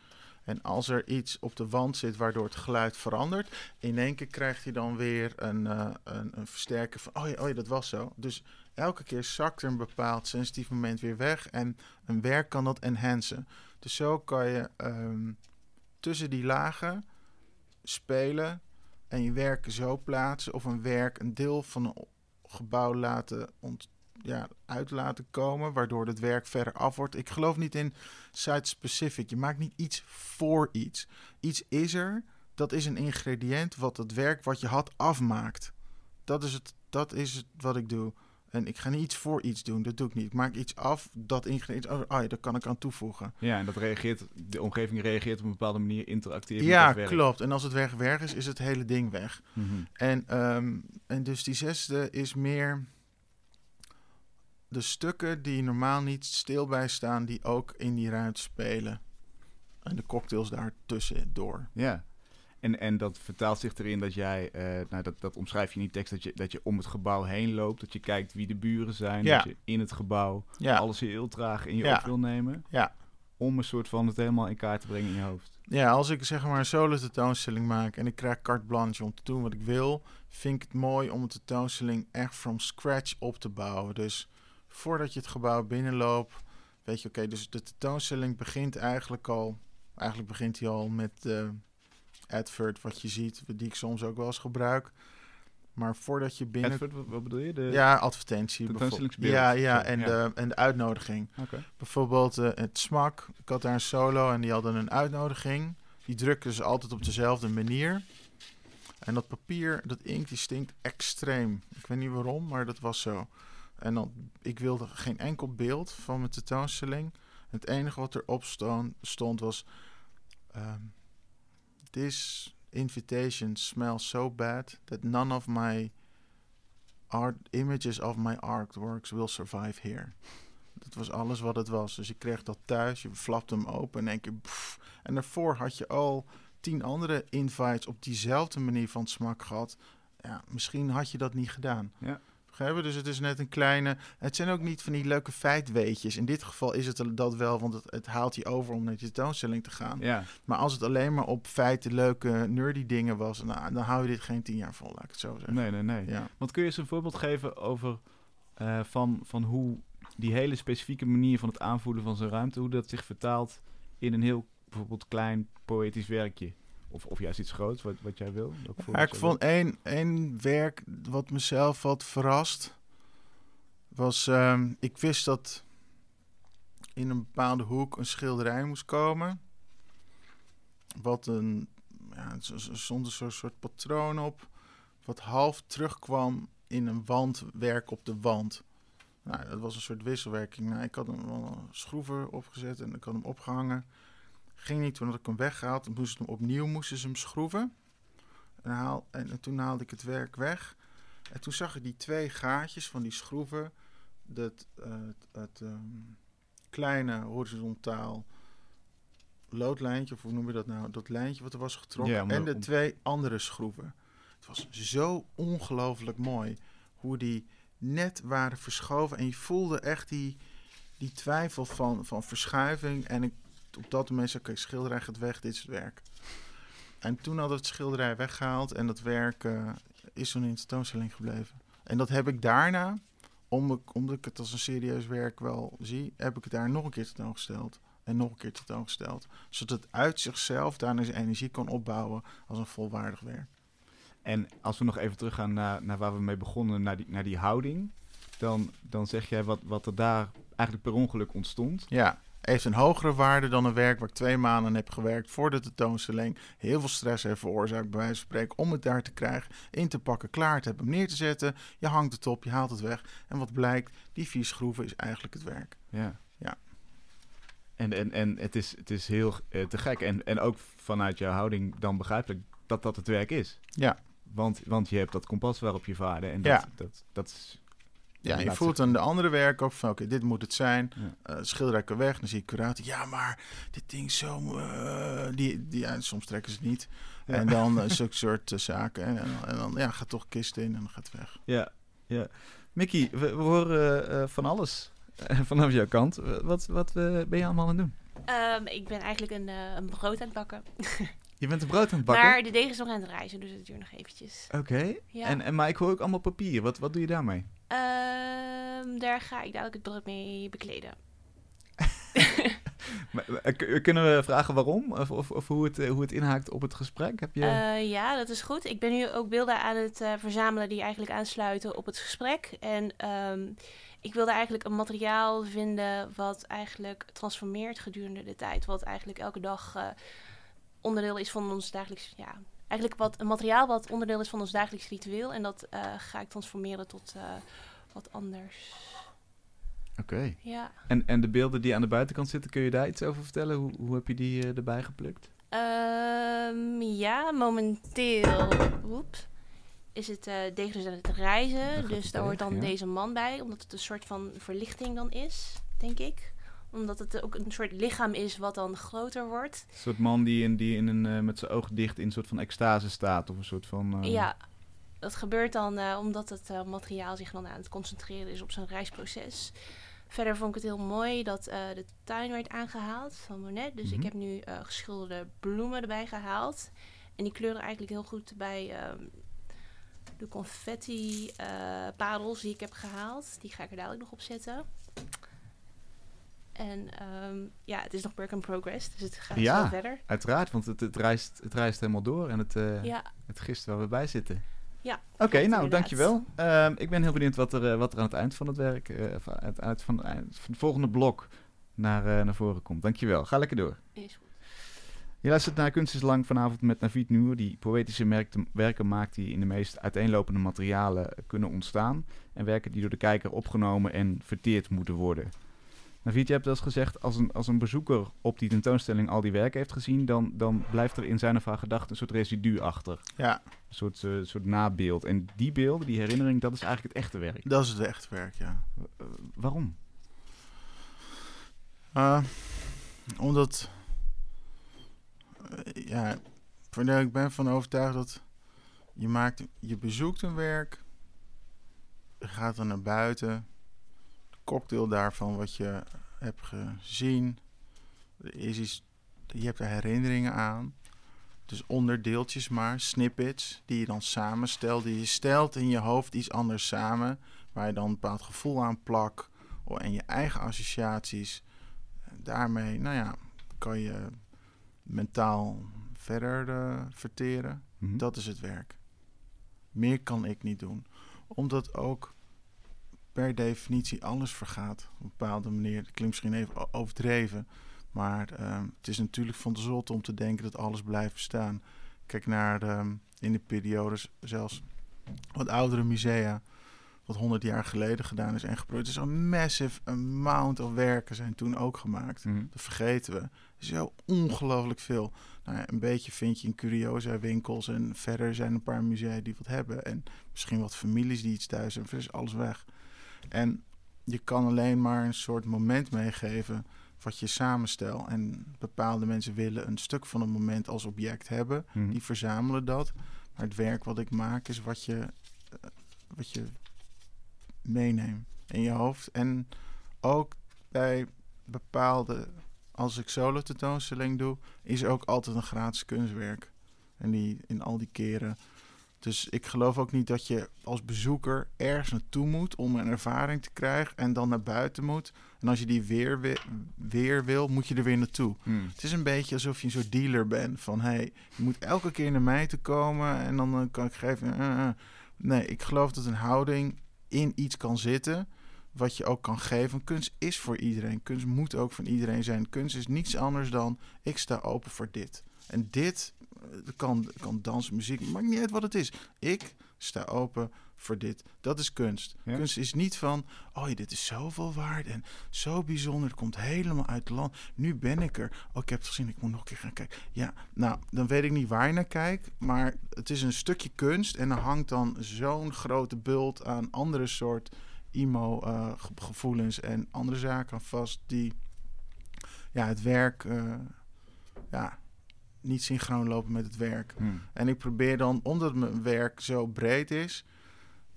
En als er iets op de wand zit waardoor het geluid verandert, in één keer krijgt hij dan weer een, eh, een, een versterker van, oh ja, oh ja, dat was zo. Dus elke keer zakt er een bepaald sensitief moment weer weg en een werk kan dat enhancen. Dus zo kan je ehm, tussen die lagen spelen en je werk zo plaatsen of een werk een deel van een gebouw laten ont, ja, uit laten komen, waardoor het werk verder af wordt. Ik geloof niet in site-specific. Je maakt niet iets voor iets. Iets is er, dat is een ingrediënt wat het werk wat je had afmaakt. Dat is het, dat is het wat ik doe. En ik ga niet iets voor iets doen, dat doe ik niet. Ik maak iets af, dat ingrediënt, oh, ja, daar kan ik aan toevoegen. Ja, en dat reageert, de omgeving reageert op een bepaalde manier, interacteert met Ja, klopt. En als het weg weg is, is het hele ding weg. Mhm. En, ehm, en dus die zesde is meer de stukken die normaal niet stil bij staan, die ook in die ruimte spelen. En de cocktails daartussen door. Ja. En, en dat vertaalt zich erin dat jij, eh, nou dat, dat omschrijf je in die tekst, dat je, dat je om het gebouw heen loopt. Dat je kijkt wie de buren zijn. Ja. Dat je in het gebouw Ja, alles heel traag in je Ja. op wil nemen. Ja. Om een soort van het helemaal in kaart te brengen in je hoofd. ja, als ik zeg maar een solo tentoonstelling maak en ik krijg carte blanche om te doen wat ik wil, vind ik het mooi om een tentoonstelling echt from scratch op te bouwen. Dus voordat je het gebouw binnenloopt, weet je, oké, dus de tentoonstelling begint eigenlijk al, eigenlijk begint hij al met de advert wat je ziet, die ik soms ook wel eens gebruik. Maar voordat je binnen... Wat, bedoel je? De... Ja, advertentie. Ja, ja, en, ja. De, en de uitnodiging. Bijvoorbeeld eh, het smak. Ik had daar een solo en die hadden een uitnodiging. Die drukken ze altijd op dezelfde manier. En dat papier, dat inkt, die stinkt extreem. Ik weet niet waarom, maar dat was zo. En dan, ik wilde geen enkel beeld van mijn tentoonstelling. Het enige wat erop stond, stond was... ehm, This invitation smells so bad that none of my art images of my artworks will survive here. Dat was alles wat het was. Dus je kreeg dat thuis, je flapte hem open en keer... pff. En daarvoor had je al tien andere invites op diezelfde manier van smak gehad. Ja, misschien had je dat niet gedaan. Ja. Begrijpen? Dus het is net een kleine... Het zijn ook niet van die leuke feitweetjes. In dit geval is het dat wel, want het, het haalt je over om naar je tentoonstelling te gaan. Ja. Maar als het alleen maar op feiten leuke nerdy dingen was... Nou, dan hou je dit geen tien jaar vol, laat ik het zo zeggen. Nee, nee, nee. Ja. Want kun je eens een voorbeeld geven over eh, van, van hoe die hele specifieke manier van het aanvoelen van zo'n ruimte, hoe dat zich vertaalt in een heel bijvoorbeeld klein poëtisch werkje? Of, of juist iets groots, wat, wat jij wil? Ja, ik vond één, één werk wat mezelf had verrast. Was, ehm, ik wist dat in een bepaalde hoek een schilderij moest komen. Wat een, ja, er z- z- stond een soort, patroon op. Wat half terugkwam in een wandwerk op de wand. Nou, dat was een soort wisselwerking. Nou, ik had hem een schroever opgezet en ik had hem opgehangen. Ging niet, toen had ik hem weggehaald. Toen moest hem opnieuw moesten ze hem schroeven. En, haal, en, en toen haalde ik het werk weg. En toen zag ik die twee gaatjes van die schroeven. Dat, het het ehm, kleine horizontaal loodlijntje, of hoe noem je dat nou? Dat lijntje wat er was getrokken. Ja, en de om- twee andere schroeven. Het was zo ongelooflijk mooi. Hoe die net waren verschoven. En je voelde echt die, die twijfel van, van verschuiving. En ik, op dat moment zei oké, schilderij gaat weg, dit is het werk. En toen hadden we het schilderij weggehaald en dat werk eh, is toen in de tentoonstelling gebleven. En dat heb ik daarna, om, ik- omdat ik het als een serieus werk wel zie, heb ik het daar nog een keer tentoongesteld. En nog een keer tentoongesteld. Zodat het uit zichzelf daarna zijn energie kan opbouwen als een volwaardig werk. En als we nog even teruggaan naar, naar waar we mee begonnen, naar die, naar die houding, dan, dan zeg jij wat, wat er daar eigenlijk per ongeluk ontstond. Ja, heeft een hogere waarde dan een werk waar ik twee maanden aan heb gewerkt voor de tentoonstelling. Heel veel stress heeft veroorzaakt, bij wijze van spreken, om het daar te krijgen, in te pakken, klaar te hebben, neer te zetten. Je hangt het op, je haalt het weg. En wat blijkt, die vier schroeven is eigenlijk het werk. Ja. Ja. En, en, en het is, het is heel eh, te gek. En, en ook vanuit jouw houding dan begrijpelijk dat dat het werk is. Ja, Want, want je hebt dat kompas waarop je vaarde. En dat, Ja. dat, dat is... ja je voelt aan de andere werk ook van, oké, dit moet het zijn. Ja. Eh weg, dan zie ik curator, ja, maar dit ding zo, eh, die, die, ja, soms trekken ze het niet. Ja. En dan uh, zulke soort zaken. En, en, en dan ja, gaat toch kist in en dan gaat het weg. Ja, ja. Mickey, we, we horen eh, van alles vanaf jouw kant. Wat, wat eh, ben je allemaal aan het doen? Ehm, ik ben eigenlijk een, een brood aan het bakken. Je bent een brood aan het bakken? Maar de deeg is nog aan het rijzen, dus het duurt nog eventjes. Oké. Ja. En, en, maar ik hoor ook allemaal papier. Wat, wat doe je daarmee? Ehm, daar ga ik dadelijk het brood mee bekleden. Eh, k- Kunnen we vragen waarom? Of, of, of hoe, het, eh, hoe het inhaakt op het gesprek? Heb je... Eh, ja, dat is goed. Ik ben nu ook beelden aan het eh, verzamelen die eigenlijk aansluiten op het gesprek. En ehm, ik wilde eigenlijk een materiaal vinden wat eigenlijk transformeert gedurende de tijd. Wat eigenlijk elke dag eh, onderdeel is van ons dagelijks... Ja, eigenlijk wat, een materiaal wat onderdeel is van ons dagelijks ritueel. En dat eh, ga ik transformeren tot... eh, wat anders. Oké. Ja. En, en de beelden die aan de buitenkant zitten, kun je daar iets over vertellen? Hoe, hoe heb je die eh, erbij geplukt? Ehm, ja, momenteel oeps, is het Degelijk aan het reizen. Dus daar hoort dan ja. deze man bij, omdat het een soort van verlichting dan is, denk ik. Omdat het ook een soort lichaam is wat dan groter wordt. Een soort man die, in, die in een, eh, met zijn ogen dicht in een soort van extase staat. Of een soort van... eh, Ja, dat gebeurt dan eh, omdat het materiaal zich dan aan het concentreren is op zijn reisproces. Verder vond ik het heel mooi dat de tuin werd aangehaald van Monet. Dus Mhm. ik heb nu geschilderde bloemen erbij gehaald. En die kleuren eigenlijk heel goed bij ehm, de confetti eh, parels die ik heb gehaald. Die ga ik er dadelijk nog op zetten. En ehm, ja, het is nog work in progress, dus het gaat Ja. verder. Uiteraard, want het, het, reist, het reist helemaal door en het, eh, Ja, het gist waar we bij zitten. Ja, Oké, nou, inderdaad. dankjewel. Ehm ik ben heel benieuwd wat er, eh, wat er aan het eind van het werk, eh, het van, van het volgende blok naar, eh, naar voren komt. Dankjewel. Ga lekker door. is goed. Je luistert naar Kunst is Lang vanavond met Navid Noor, die poëtische werken maakt die in de meest uiteenlopende materialen kunnen ontstaan. En werken die door de kijker opgenomen en verteerd moeten worden. Navid, je hebt wel eens gezegd, als een, als een bezoeker op die tentoonstelling al die werken heeft gezien, dan, dan blijft er in zijn of haar gedachten een soort residu achter. Ja, Een soort, eh, soort nabeeld. En die beelden, die herinnering, dat is eigenlijk het echte werk. dat is het echt werk, ja. Eh, waarom? Eh, omdat, ja, de- ik ben van overtuigd dat je maakt, je bezoekt een werk, je gaat er naar buiten, cocktail daarvan wat je hebt gezien, is iets, je hebt er herinneringen aan. Dus onderdeeltjes maar, snippets, die je dan samenstelt. Die je stelt in je hoofd iets anders samen, waar je dan een bepaald gevoel aan plakt. oh, En je eigen associaties daarmee, nou ja, kan je mentaal verder eh, verteren. Mhm. Dat is het werk. Meer kan ik niet doen. Omdat ook per definitie alles vergaat. Op een bepaalde manier. Dat klinkt misschien even overdreven. Maar ehm, het is natuurlijk van de zot om te denken dat alles blijft bestaan. Kijk naar ehm, in de periodes zelfs wat oudere musea. Wat honderd jaar geleden gedaan is en geprobeerd. Er is een massive amount of werken zijn toen ook gemaakt. Mhm. Dat vergeten we. Zo ongelooflijk veel. Nou ja, een beetje vind je in curiosa winkels. En verder zijn een paar musea die wat hebben. En misschien wat families die iets thuis hebben. Verder is alles weg. En je kan alleen maar een soort moment meegeven wat je samenstelt. En bepaalde mensen willen een stuk van een moment als object hebben. Mhm. Die verzamelen dat. Maar het werk wat ik maak is wat je, eh, wat je meeneemt in je hoofd. En ook bij bepaalde, als ik solo tentoonstelling doe, is ook altijd een gratis kunstwerk. En die in al die keren. Dus ik geloof ook niet dat je als bezoeker ergens naartoe moet om een ervaring te krijgen en dan naar buiten moet. En als je die weer, weer wil, moet je er weer naartoe. Mhm. Het is een beetje alsof je een soort dealer bent. Van hé, hey, je moet elke keer naar mij te komen en dan eh, kan ik geven. eh, eh. Nee, ik geloof dat een houding in iets kan zitten. Wat je ook kan geven. Kunst is voor iedereen. Kunst moet ook van iedereen zijn. Kunst is niets anders dan ik sta open voor dit. En dit eh, kan, kan dans, muziek, maakt niet uit wat het is. Ik sta open voor dit. Dat is kunst. Ja. Kunst is niet van, oh dit is zoveel waard en zo bijzonder. Het komt helemaal uit het land. Nu ben ik er. Oh, ik heb het gezien, ik moet nog een keer gaan kijken. Ja, nou, dan weet ik niet waar je naar kijkt. Maar het is een stukje kunst en er hangt dan zo'n grote bult aan andere soort emo-gevoelens en andere zaken aan vast die ja, het werk eh, ja, niet synchroon lopen met het werk. Mhm. En ik probeer dan, omdat mijn werk zo breed is,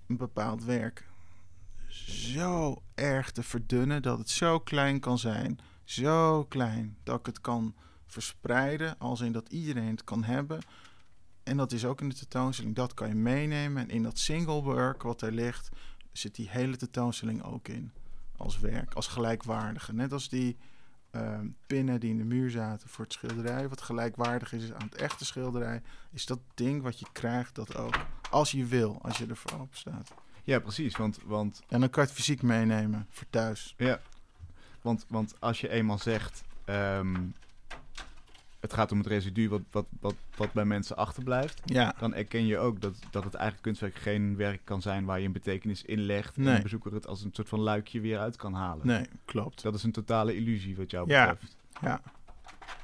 een bepaald werk zo erg te verdunnen dat het zo klein kan zijn. Zo klein dat ik het kan verspreiden, als in dat iedereen het kan hebben. En dat is ook in de tentoonstelling, dat kan je meenemen. En in dat single work wat er ligt, zit die hele tentoonstelling ook in. Als werk, als gelijkwaardige. Net als die ehm, pinnen die in de muur zaten voor het schilderij, wat gelijkwaardig is aan het echte schilderij, is dat ding wat je krijgt dat ook. Als je wil, als je ervoor open staat. Ja, precies. Want, want, En dan kan je het fysiek meenemen voor thuis. ja, want, want als je eenmaal zegt... ehm, het gaat om het residu wat, wat, wat, wat bij mensen achterblijft. Ja, Dan erken je ook dat, dat het eigenlijk kunstwerk geen werk kan zijn waar je een betekenis in legt. En Nee. de bezoeker het als een soort van luikje weer uit kan halen. nee, klopt. Dat is een totale illusie wat jou Ja. betreft. Ja,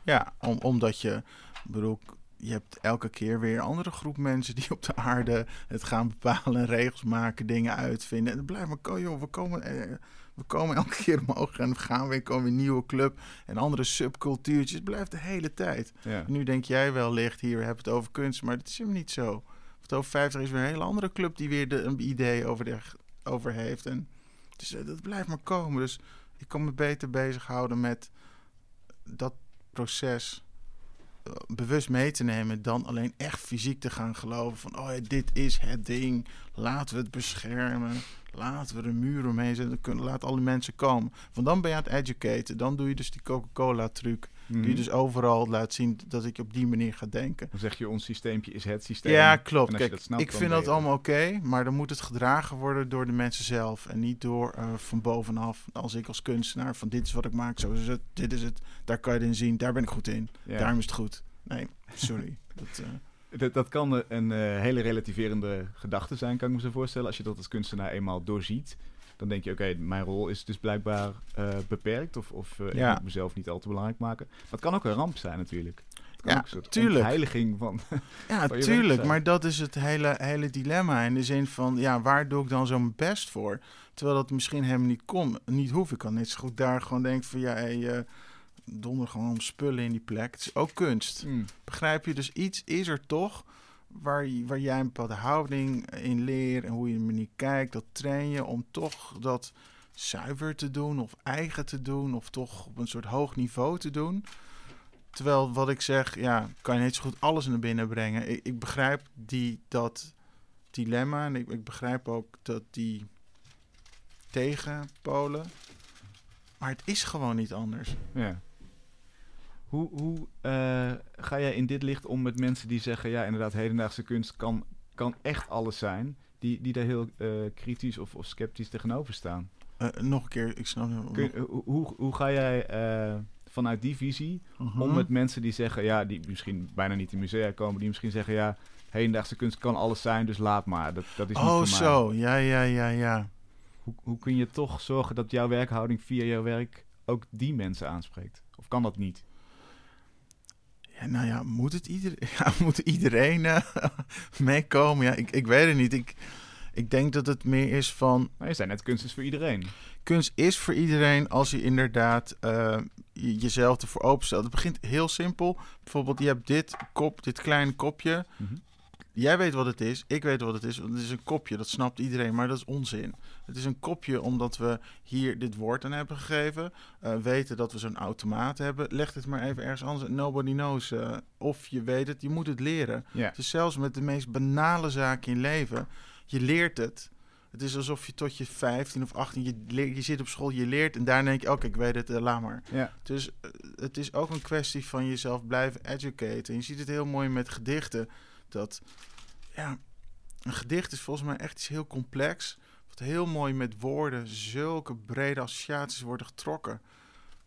ja om, omdat je, bedoel, je hebt elke keer weer een andere groep mensen die op de aarde het gaan bepalen, regels maken, dingen uitvinden. En het blijft maar joh, we komen, eh, we komen elke keer omhoog en we gaan weer, komen weer een nieuwe club en andere subcultuurtjes. Het blijft de hele tijd. Ja. Nu denk jij wellicht, hier, we hebben het over kunst, maar dat is hem niet zo. Want over 50 is weer een hele andere club die weer de, een idee over, de, over heeft. En dus eh, dat blijft maar komen. Dus ik kan me beter bezighouden met dat proces eh, bewust mee te nemen dan alleen echt fysiek te gaan geloven van oh ja, dit is het ding, laten we het beschermen, laten we er muur omheen zetten, kunnen laat alle mensen komen. Want dan ben je aan het educaten, dan doe je dus die Coca-Cola truc, die Mhm. je dus overal laat zien dat ik op die manier ga denken. Dan zeg je, ons systeempje is het systeem. Ja, klopt. Kijk, snapt, ik vind dat je allemaal oké, maar dan moet het gedragen worden door de mensen zelf en niet door eh, van bovenaf. Als ik als kunstenaar van dit is wat ik maak, zo is het, dit is het, daar kan je het in zien, daar ben ik goed in, Ja. daarom is het goed. Nee, sorry. dat, eh, Dat, dat kan een eh, hele relativerende gedachte zijn, kan ik me zo voorstellen. Als je dat als kunstenaar eenmaal doorziet, dan denk je, oké, mijn rol is dus blijkbaar eh, beperkt. Of, of eh, Ja. ik moet mezelf niet al te belangrijk maken. Maar het kan ook een ramp zijn natuurlijk. Het kan Ja, ook een soort tuurlijk. heiliging van... Ja, Van tuurlijk. Maar dat is het hele, hele dilemma. In de zin van, ja, waar doe ik dan zo mijn best voor? Terwijl dat misschien helemaal niet kon, niet hoeft. Ik kan net zo goed daar gewoon denken van, ja, hey, eh, donder gewoon om spullen in die plek. Het is ook kunst. Hmm. Begrijp je? Dus iets is er toch waar, waar jij een bepaalde houding in leert en hoe je er niet kijkt. Dat train je om toch dat zuiver te doen of eigen te doen of toch op een soort hoog niveau te doen. Terwijl wat ik zeg, ja, kan je net zo goed alles naar binnen brengen. Ik, ik begrijp die, dat dilemma en ik, ik begrijp ook dat die tegenpolen. Maar het is gewoon niet anders. Ja. Hoe, hoe eh, ga jij in dit licht om met mensen die zeggen... ja, inderdaad, hedendaagse kunst kan, kan echt alles zijn... die, die daar heel eh, kritisch of, of sceptisch tegenover staan? Eh, nog een keer, ik snap. Kun je- hoe, hoe, hoe ga jij vanuit die visie Mhm. om met mensen die zeggen... ja, die misschien bijna niet in musea komen... die misschien zeggen, ja, hedendaagse kunst kan alles zijn... dus laat maar, dat, dat is niet Oh, mij. zo. Ja, ja, ja, ja. Hoe, hoe kun je toch zorgen dat jouw werkhouding via jouw werk... ook die mensen aanspreekt? Of kan dat niet? Ja, nou ja, moet het iedereen, ja, moet iedereen eh, meekomen? Ja, ik, ik weet het niet. Ik, ik denk dat het meer is van... Nou, je zei net, kunst is voor iedereen. Kunst is voor iedereen als je inderdaad je- jezelf ervoor openstelt. Het begint heel simpel. Bijvoorbeeld, je hebt dit kop, dit kleine kopje. Mhm. Jij weet wat het is, ik weet wat het is. want Het is een kopje, dat snapt iedereen, maar dat is onzin. Het is een kopje omdat we hier dit woord aan hebben gegeven. eh, weten dat we zo'n automaat hebben. Leg het maar even ergens anders. Nobody knows. eh, of je weet het, je moet het leren. Is zelfs met de meest banale zaken in leven. Je leert het. Het is alsof je tot je 15 of 18, je, leert, je zit op school, je leert en daarna denk je, oké, ik weet het, eh, laat maar. Ja. Dus het is ook een kwestie van jezelf blijven educaten. En je ziet het heel mooi met gedichten. Dat, ja, een gedicht is volgens mij echt iets heel complex. Wat heel mooi met woorden zulke brede associaties worden getrokken.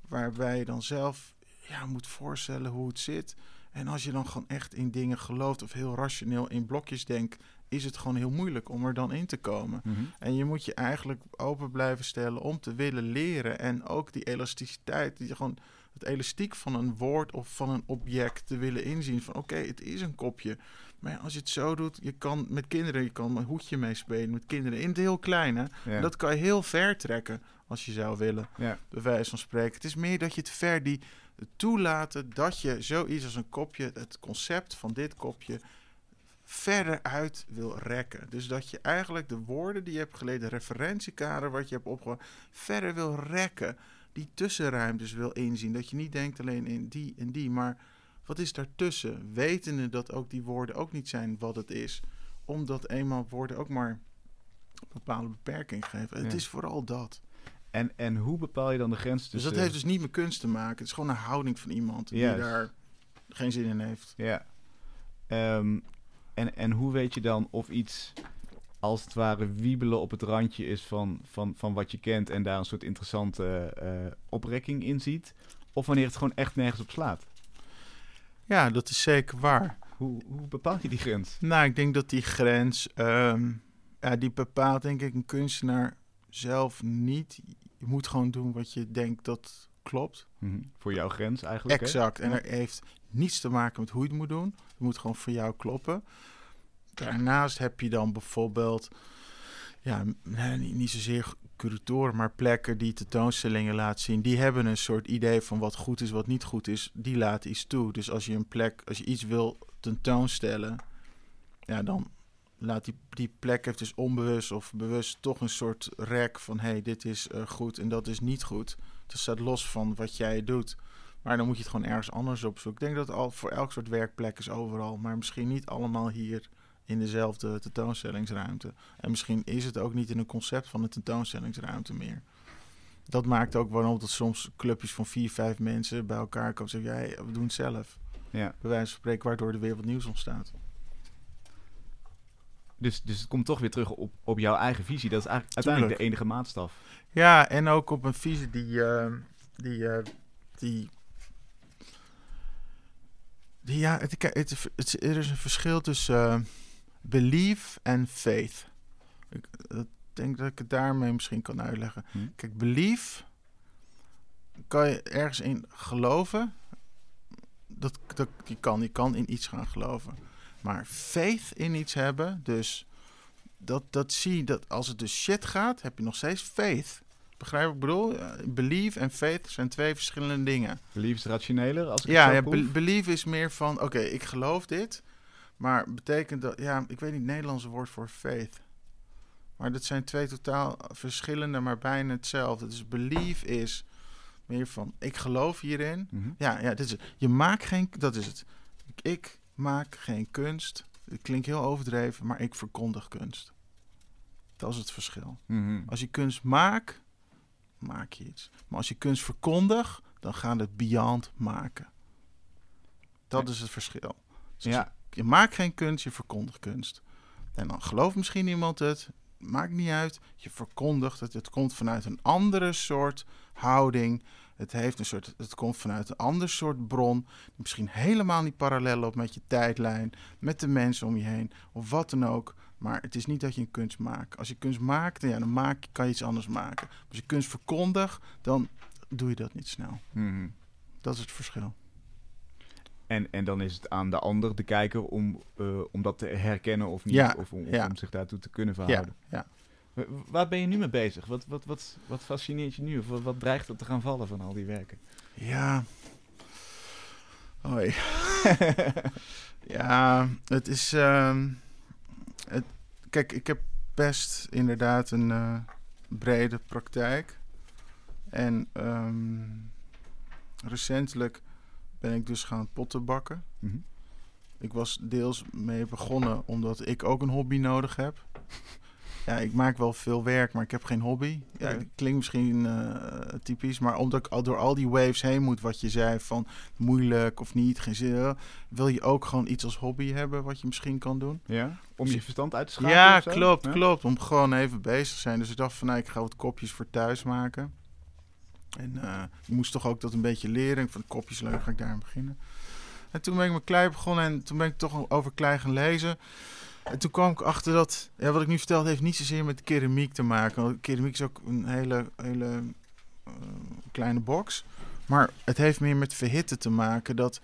Waarbij je dan zelf ja, moet voorstellen hoe het zit. En als je dan gewoon echt in dingen gelooft of heel rationeel in blokjes denkt, is het gewoon heel moeilijk om er dan in te komen. Mhm. En je moet je eigenlijk open blijven stellen om te willen leren. En ook die elasticiteit, die gewoon het elastiek van een woord of van een object te willen inzien. Van oké, het is een kopje. Maar ja, als je het zo doet, je kan met kinderen, je kan een hoedje meespelen met kinderen in het heel kleine. Ja. Dat kan je heel ver trekken als je zou willen, ja. bij wijze van spreken. Het is meer dat je het ver die toelaten dat je zoiets als een kopje, het concept van dit kopje, verder uit wil rekken. Dus dat je eigenlijk de woorden die je hebt geleerd, de referentiekader wat je hebt opgehouden, verder wil rekken. Die tussenruimtes wil inzien. Dat je niet denkt alleen in die en die, maar wat is daartussen? Wetende dat ook die woorden ook niet zijn wat het is. Omdat eenmaal woorden ook maar een bepaalde beperking geven. Het is vooral dat. En, en hoe bepaal je dan de grens Dus tussen... dat heeft dus niet met kunst te maken. Het is gewoon een houding van iemand die daar geen zin in heeft. Ja. Ehm, en, en hoe weet je dan of iets als het ware wiebelen op het randje is van, van, van wat je kent en daar een soort interessante eh, oprekking in ziet? Of wanneer het gewoon echt nergens op slaat? Ja, dat is zeker waar. Hoe, hoe bepaal je die grens? Nou, ik denk dat die grens, ehm, ja, die bepaalt denk ik een kunstenaar zelf niet. Je moet gewoon doen wat je denkt dat klopt. Mhm. Voor jouw grens eigenlijk? hè? Exact. En Ja. er heeft niets te maken met hoe je het moet doen. Het moet gewoon voor jou kloppen. Daarnaast heb je dan bijvoorbeeld, ja, niet zozeer curatoren, maar plekken die tentoonstellingen laten zien. Die hebben een soort idee van wat goed is, wat niet goed is. Die laten iets toe. Dus als je een plek, als je iets wil tentoonstellen, ja, dan laat die, die plek heeft dus onbewust of bewust toch een soort rek van hé, hey, dit is eh, goed en dat is niet goed. Dat staat los van wat jij doet. Maar dan moet je het gewoon ergens anders opzoeken. Ik denk dat al voor elk soort werkplek is overal, maar misschien niet allemaal hier in dezelfde tentoonstellingsruimte. En misschien is het ook niet in een concept van een tentoonstellingsruimte meer. Dat maakt ook waarom dat soms clubjes van vier, vijf mensen bij elkaar komen en zeggen: jij, we doen het zelf. Ja. Bij wijze van spreken, waardoor er weer wat nieuws ontstaat. Dus, dus het komt toch weer terug op, op jouw eigen visie. Dat is eigenlijk uiteindelijk de enige maatstaf. Ja, en ook op een visie die. eh, die, eh, die die, ja, het, het, het- er is een verschil tussen eh, belief en faith. Ik denk dat ik het daarmee misschien kan uitleggen. Hm. Kijk, belief kan je ergens in geloven. Dat, dat je kan, je kan in iets gaan geloven. Maar faith in iets hebben, dus dat, dat zie je, dat als het dus shit gaat, heb je nog steeds faith. Begrijp wat ik bedoel? Belief en faith zijn twee verschillende dingen. Belief is rationeler, als ik Ja, het ja zo be- proef. belief is meer van, oké, ik geloof dit. Maar betekent dat, ja, ik weet niet het Nederlandse woord voor faith. Maar dat zijn twee totaal verschillende, maar bijna hetzelfde. Dus belief is meer van, ik geloof hierin. Mhm. Ja, ja dit is. Je maakt geen, dat is het. Ik maak geen kunst. Het klinkt heel overdreven, maar ik verkondig kunst. Dat is het verschil. Mhm. Als je kunst maakt, maak je iets. Maar als je kunst verkondigt, dan gaat het beyond maken. Dat is het verschil. Dus Ja, je, maakt geen kunst, je verkondigt kunst. En dan gelooft misschien iemand het, maakt niet uit. Je verkondigt het. Het komt vanuit een andere soort houding. Het, heeft een soort, het komt vanuit een ander soort bron. Die misschien helemaal niet parallel loopt met je tijdlijn, met de mensen om je heen of wat dan ook. Maar het is niet dat je een kunst maakt. Als je kunst maakt, ja, dan maak, kan je iets anders maken. Als je kunst verkondigt, dan doe je dat niet snel. Mhm. Dat is het verschil. En, en dan is het aan de ander, de kijker, om, eh, om dat te herkennen of niet. Ja, of om, of ja. om zich daartoe te kunnen verhouden. ja. Wa- Waar ben je nu mee bezig? Wat, wat, wat, wat fascineert je nu? Of wat, wat dreigt er te gaan vallen van al die werken? Ja. Hoi. ja, het is. ehm, het, kijk, ik heb best inderdaad een eh, brede praktijk. En ehm, recentelijk ben ik dus gaan potten bakken. Mhm. Ik was deels mee begonnen omdat ik ook een hobby nodig heb. Ja, ik maak wel veel werk, maar ik heb geen hobby. Ja, klinkt misschien eh, typisch, maar omdat ik al door al die waves heen moet, wat je zei van moeilijk of niet, geen zin, eh, wil je ook gewoon iets als hobby hebben wat je misschien kan doen. Ja? Om je verstand uit te schakelen? Ja, klopt, Ja? klopt. Om gewoon even bezig te zijn. Dus ik dacht van, nou, ik ga wat kopjes voor thuis maken. En eh ik moest toch ook dat een beetje leren. Ik vond kopjes leuk, ga ik daar aan beginnen. En toen ben ik met klei begonnen en toen ben ik toch over klei gaan lezen. En toen kwam ik achter dat, ja, wat ik nu vertel, heeft niet zozeer met keramiek te maken. Want keramiek is ook een hele, hele eh, kleine box. Maar het heeft meer met verhitten te maken. Dat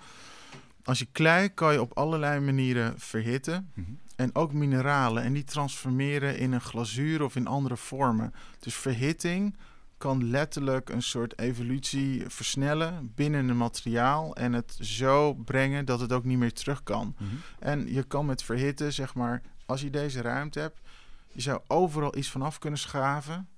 als je klei kan je op allerlei manieren verhitten. Mhm. En ook mineralen. En die transformeren in een glazuur of in andere vormen. Dus verhitting kan letterlijk een soort evolutie versnellen binnen een materiaal. En het zo brengen dat het ook niet meer terug kan. Mhm. En je kan met verhitten, zeg maar, als je deze ruimte hebt, je zou overal iets vanaf kunnen schaven,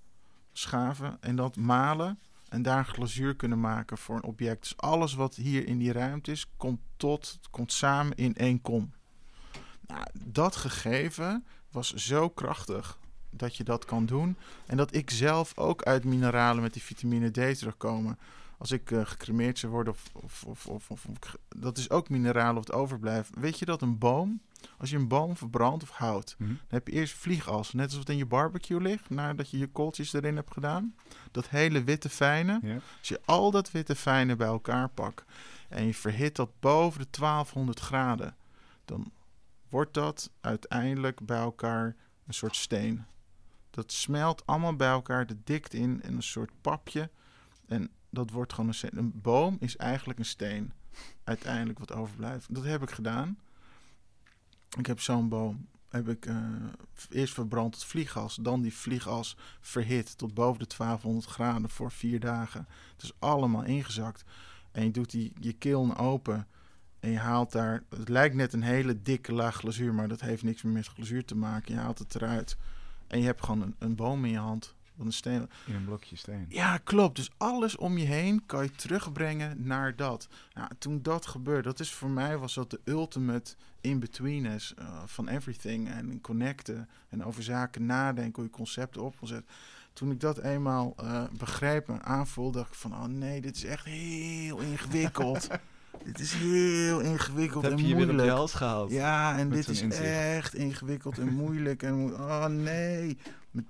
schaven en dat malen en daar een glazuur kunnen maken voor een object. Dus alles wat hier in die ruimte is, komt tot, komt samen in één kom. Nou, dat gegeven was zo krachtig dat je dat kan doen. En dat ik zelf ook uit mineralen met die vitamine D terugkomen. als ik eh, gecremeerd zou worden, of, of, of, of, dat is ook mineraal of het overblijft. Weet je dat een boom, als je een boom verbrandt of hout, Mhm. dan heb je eerst vliegas, net als wat in je barbecue ligt, nadat je je kooltjes erin hebt gedaan. Dat hele witte fijne. Als je al dat witte fijne bij elkaar pakt en je verhit dat boven de 1200 graden, dan wordt dat uiteindelijk bij elkaar een soort steen. Dat smelt allemaal bij elkaar de dikte in in een soort papje. En dat wordt gewoon een. Een boom is eigenlijk een steen. Uiteindelijk wat overblijft. Dat heb ik gedaan. Ik heb zo'n boom. Heb ik eh, eerst verbrand tot vliegas. Dan die vliegas verhit tot boven de 1200 graden voor vier dagen. Het is allemaal ingezakt. En je doet die, je kiln open. En je haalt daar. Het lijkt net een hele dikke laag glazuur. Maar dat heeft niks meer met glazuur te maken. Je haalt het eruit. En je hebt gewoon een, een boom in je hand. Een steen. In een blokje steen. Ja, klopt. Dus alles om je heen kan je terugbrengen naar dat. Nou, toen dat gebeurde, dat is voor mij was dat de ultimate in-betweeners eh, van everything. En connecten en over zaken nadenken, hoe je concepten op wil zetten. Toen ik dat eenmaal eh, begreep en aanvoelde, dacht ik van... Oh nee, dit is echt heel ingewikkeld. dit is heel ingewikkeld Dat heb en je je weer op moeilijk. je hals gehaald. Ja, en dit is inzicht. echt ingewikkeld en moeilijk. En mo- oh nee. Met,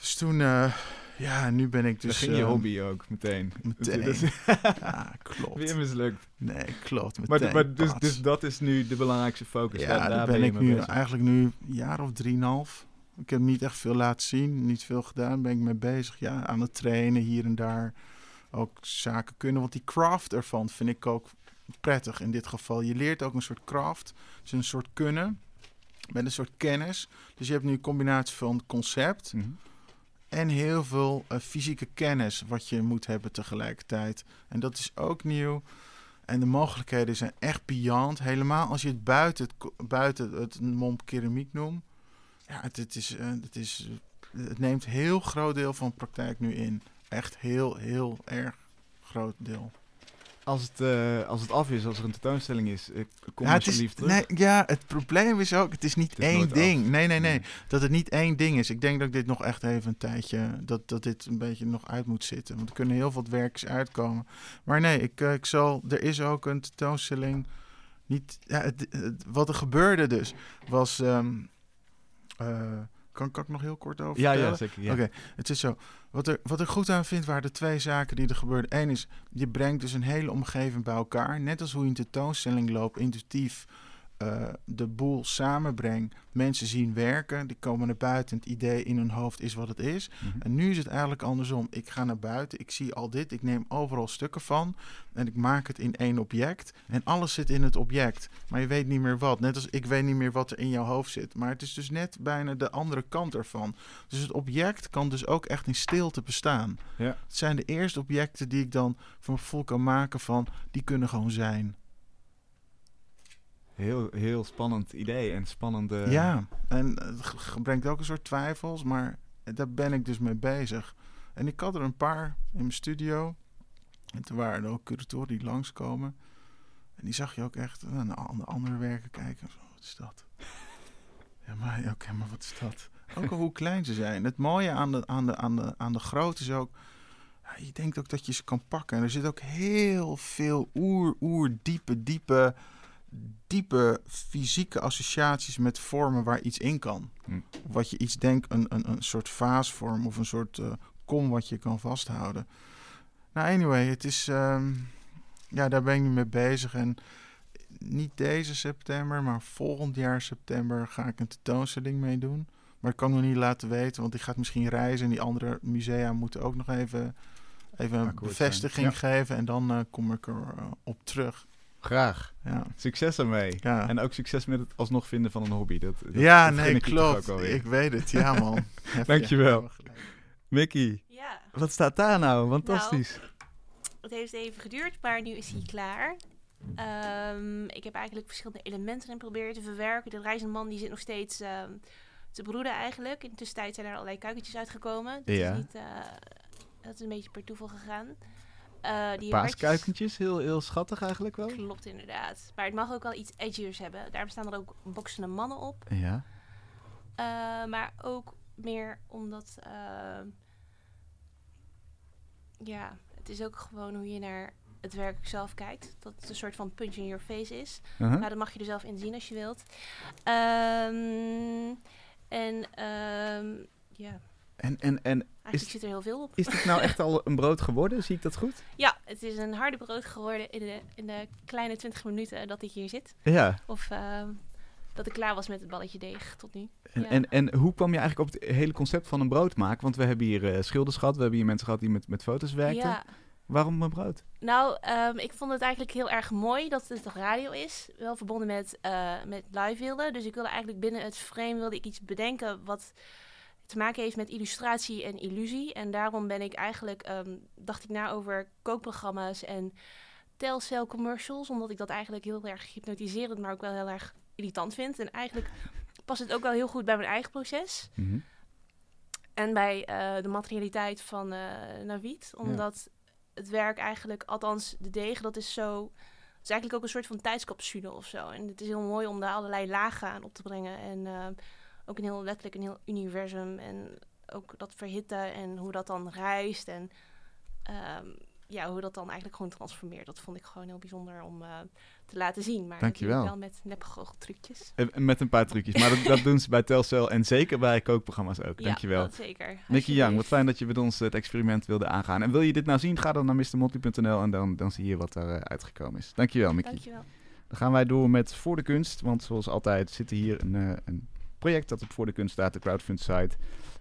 dus toen, eh, ja, nu ben ik Dus dus... ging je eh, hobby ook meteen. Meteen. Dat Ja, klopt. weer mislukt. Nee, klopt. Maar, Meteen, maar dus, dus dat is nu de belangrijkste focus. ja, daar, ben, ik nu bezig. eigenlijk nu een jaar of drieënhalf. Ik heb niet echt veel laten zien, niet veel gedaan. Ben ik mee bezig, ja, aan het trainen hier en daar. Ook zaken kunnen, want die craft ervan vind ik ook prettig in dit geval. Je leert ook een soort craft, dus een soort kunnen met een soort kennis. Dus je hebt nu een combinatie van concept Mhm. en heel veel eh, fysieke kennis wat je moet hebben tegelijkertijd. En dat is ook nieuw. En de mogelijkheden zijn echt beyond. Helemaal als je het buiten het, buiten het mom keramiek noemt. Ja, het, het, is, eh, het, is, eh, het neemt heel groot deel van de praktijk nu in. Echt heel, heel erg groot deel. Als, het, eh, als het af is, als er een tentoonstelling is, eh, kom ja, alsjeblieft terug. nee, ja, het probleem is ook, het is niet Het is één ding. Nee, nee, nee. Nee. Dat het niet één ding is. Ik denk dat ik dit nog echt even een tijdje, dat, dat dit een beetje nog uit moet zitten. Want er kunnen heel veel werkjes uitkomen. Maar nee, ik, eh, ik zal, er is ook een tentoonstelling. Niet, ja, het, het- wat er gebeurde dus, was, eh, kan, kan ik nog heel kort over ja, vertellen? ja, zeker. Ja. Oké, het is zo. Wat er, wat er goed aan vindt, waren de twee zaken die er gebeurden. Eén is, je brengt dus een hele omgeving bij elkaar. Net als hoe je een tentoonstelling loopt, intuïtief eh, de boel samenbrengt. Mensen zien werken, die komen naar buiten. Het idee in hun hoofd is wat het is. Mhm. En nu is het eigenlijk andersom. Ik ga naar buiten, ik zie al dit, ik neem overal stukken van en ik maak het in één object. En alles zit in het object, maar je weet niet meer wat. Net als ik weet niet meer wat er in jouw hoofd zit. Maar het is dus net bijna de andere kant ervan. Dus het object kan dus ook echt in stilte bestaan. Ja. Het zijn de eerste objecten die ik dan van gevoel kan maken van, die kunnen gewoon zijn. Heel, heel spannend idee en spannende... Ja, en het g- brengt ook een soort twijfels, maar daar ben ik dus mee bezig. En ik had er een paar in mijn studio. En toen waren er ook curatoren die langskomen. En die zag je ook echt naar de an- andere werken kijken. Zo, wat is dat? Ja, maar oké, maar wat is dat? Ook al hoe klein ze zijn. Het mooie aan de, aan de, aan de, aan de grootte is ook... Ja, je denkt ook dat je ze kan pakken. En er zit ook heel veel oer, oer, diepe, diepe diepe fysieke associaties met vormen waar iets in kan. Hm. Wat je iets denkt, een, een, een soort vaasvorm of een soort eh, kom wat je kan vasthouden. Nou, anyway, het is. ehm, ja, daar ben ik nu mee bezig. En niet deze september, maar volgend jaar september ga ik een tentoonstelling mee doen. Maar ik kan nog niet laten weten, want die gaat misschien reizen. En die andere musea moeten ook nog even, even een bevestiging geven. En dan eh, kom ik er eh, op terug. Graag. Ja. Succes ermee. Ja. En ook succes met het alsnog vinden van een hobby. Dat, dat, ja, dat nee, ik klopt. Ik weet het, ja man. Dankjewel. Mickey, Ja, wat staat daar nou? Fantastisch. het heeft even geduurd, maar nu is hij klaar. Ehm, ik heb eigenlijk verschillende elementen erin proberen te verwerken. De reizende man die zit nog steeds ehm, te broeden eigenlijk. In de tussentijd zijn er allerlei kuikentjes uitgekomen. Dat, Ja. is, niet, eh, dat is een beetje per toeval gegaan. Eh die Paaskuikentjes, heel, heel schattig eigenlijk wel. Klopt inderdaad. Maar het mag ook wel iets edgiers hebben. Daar staan er ook boksende mannen op. Ja. Eh, maar ook meer omdat... eh, ja, het is ook gewoon hoe je naar het werk zelf kijkt. Dat het een soort van punch in your face is. Uh-huh. Maar dat mag je er zelf in zien als je wilt. Ehm, en ehm, ja, En, en, en eigenlijk Is- zit er heel veel op. is dit nou echt al een brood geworden? Zie ik dat goed? Ja, het is een harde brood geworden in de, in de kleine 20 minuten dat ik hier zit. Ja. Of ehm, dat ik klaar was met het balletje deeg tot nu. En, Ja. en, en hoe kwam je eigenlijk op het hele concept van een brood maken? Want we hebben hier eh, schilders gehad, we hebben hier mensen gehad die met, met foto's werkten. Ja, Waarom een brood? nou, ehm, ik vond het eigenlijk heel erg mooi dat het toch radio is. Wel verbonden met, eh, met live wilde. Dus ik wilde eigenlijk binnen het frame wilde ik iets bedenken wat te maken heeft met illustratie en illusie. En daarom ben ik eigenlijk, ehm, dacht ik na over kookprogramma's en telcel commercials. Omdat ik dat eigenlijk heel erg hypnotiserend, maar ook wel heel erg irritant vind. En eigenlijk past het ook wel heel goed bij mijn eigen proces. Mhm. En bij eh, de materialiteit van eh Navid. Omdat het werk eigenlijk, althans de deeg, dat is zo... Het is eigenlijk ook een soort van tijdscapsule of zo. En het is heel mooi om daar allerlei lagen aan op te brengen. En eh, ook een heel letterlijk een heel universum. En ook dat verhitten en hoe dat dan reist. En ehm, ja, hoe dat dan eigenlijk gewoon transformeert. Dat vond ik gewoon heel bijzonder om eh, te laten zien. Maar Dankjewel. wel met. En- en Met een paar trucjes. Maar dat, dat doen ze bij Telcel en zeker bij kookprogramma's ook. Ja, Dankjewel. dat zeker. Nicky Young, wat fijn dat je met ons het experiment wilde aangaan. En wil je dit nou zien, ga dan naar mrmotley.nl en dan, dan zie je wat er eh, uitgekomen is. Dankjewel, Mickey. Dankjewel. Dan gaan wij door met Voor de Kunst. Want zoals altijd zit er hier een, eh, een project dat op Voor de Kunst staat, de crowdfund site.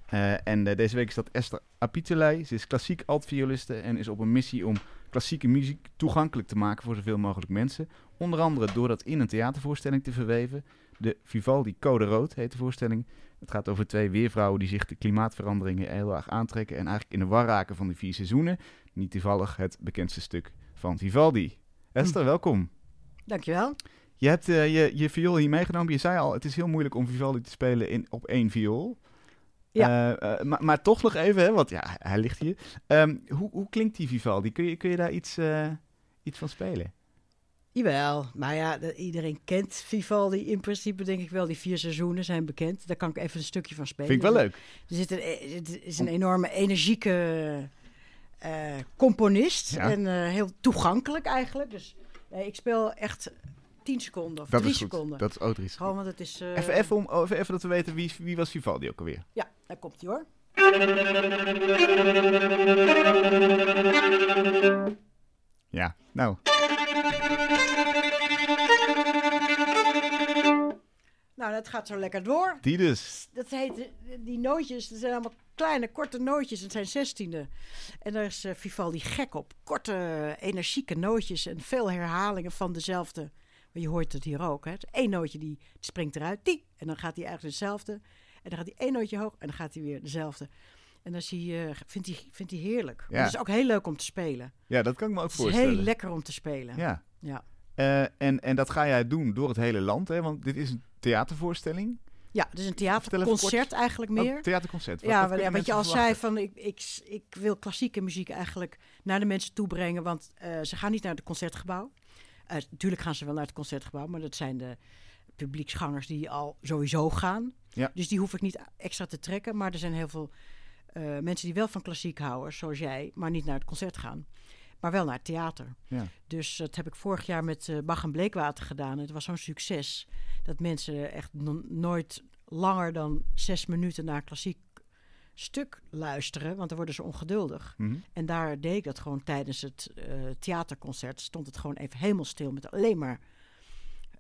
Eh, en eh, deze week is dat Esther Apitelei. Ze is klassiek altvioliste en is op een missie om klassieke muziek toegankelijk te maken voor zoveel mogelijk mensen. Onder andere door dat in een theatervoorstelling te verweven. De Vivaldi Code Rood heet de voorstelling. Het gaat over twee weervrouwen die zich de klimaatveranderingen heel erg aantrekken en eigenlijk in de war raken van de vier seizoenen. Niet toevallig het bekendste stuk van Vivaldi. Esther, welkom. Dankjewel. Je hebt eh, je, je viool hier meegenomen. Je zei al, het is heel moeilijk om Vivaldi te spelen in, op één viool. Ja. Eh, eh, maar, maar toch nog even, hè, want ja, hij ligt hier. Ehm, hoe, hoe klinkt die Vivaldi? Kun je, kun je daar iets, iets van spelen? Jawel, maar ja, de- iedereen kent Vivaldi. In principe denk ik wel, die vier seizoenen zijn bekend. Daar kan ik even een stukje van spelen. Vind ik wel leuk. Er zit een, het is een enorme energieke componist. Ja. En heel toegankelijk eigenlijk. Dus nee, ik speel echt tien seconden of Dat drie seconden. Dat is ook drie Gewoon, seconden. want het is... eh, Even, even, om, even, even dat we weten, wie, wie was Vivaldi ook alweer? Ja, daar komt hij hoor. Ja, nou, Nou, dat gaat zo lekker door. die dus. dat heet, eh, die nootjes, dat zijn allemaal kleine, korte nootjes. Het zijn zestiende. En daar is eh, Vivaldi gek op. Korte, energieke nootjes en veel herhalingen van dezelfde. Maar je hoort het hier ook. Hè? Eén nootje die springt eruit, die. En dan gaat hij eigenlijk dezelfde. En dan gaat hij één nootje hoog en dan gaat hij weer dezelfde. En dan zie je, vindt hij, vindt hij heerlijk. Ja. Maar Het is ook heel leuk om te spelen. Ja, dat kan ik me ook Het is voorstellen. heel lekker om te spelen. Ja. Ja. Eh, en, en dat ga jij doen door het hele land, hè? Want dit is een theatervoorstelling. Ja, het is een theaterconcert eigenlijk meer. Oh, theaterconcert. Wat- Ja, wat ja, je al zei, van ik, ik, ik wil klassieke muziek eigenlijk naar de mensen toe brengen. Want eh, ze gaan niet naar het concertgebouw. Natuurlijk gaan ze wel naar het concertgebouw, maar dat zijn de publieksgangers die al sowieso gaan. Ja. Dus die hoef ik niet extra te trekken. Maar er zijn heel veel eh, mensen die wel van klassiek houden, zoals jij, maar niet naar het concert gaan. Maar wel naar het theater. Ja. Dus dat heb ik vorig jaar met eh Bach en Bleekwater gedaan. Het was zo'n succes dat mensen echt no- nooit langer dan zes minuten naar klassiek stuk luisteren, want dan worden ze ongeduldig. Mhm. En daar deed ik dat gewoon tijdens het eh, theaterconcert. Stond het gewoon even helemaal stil met alleen maar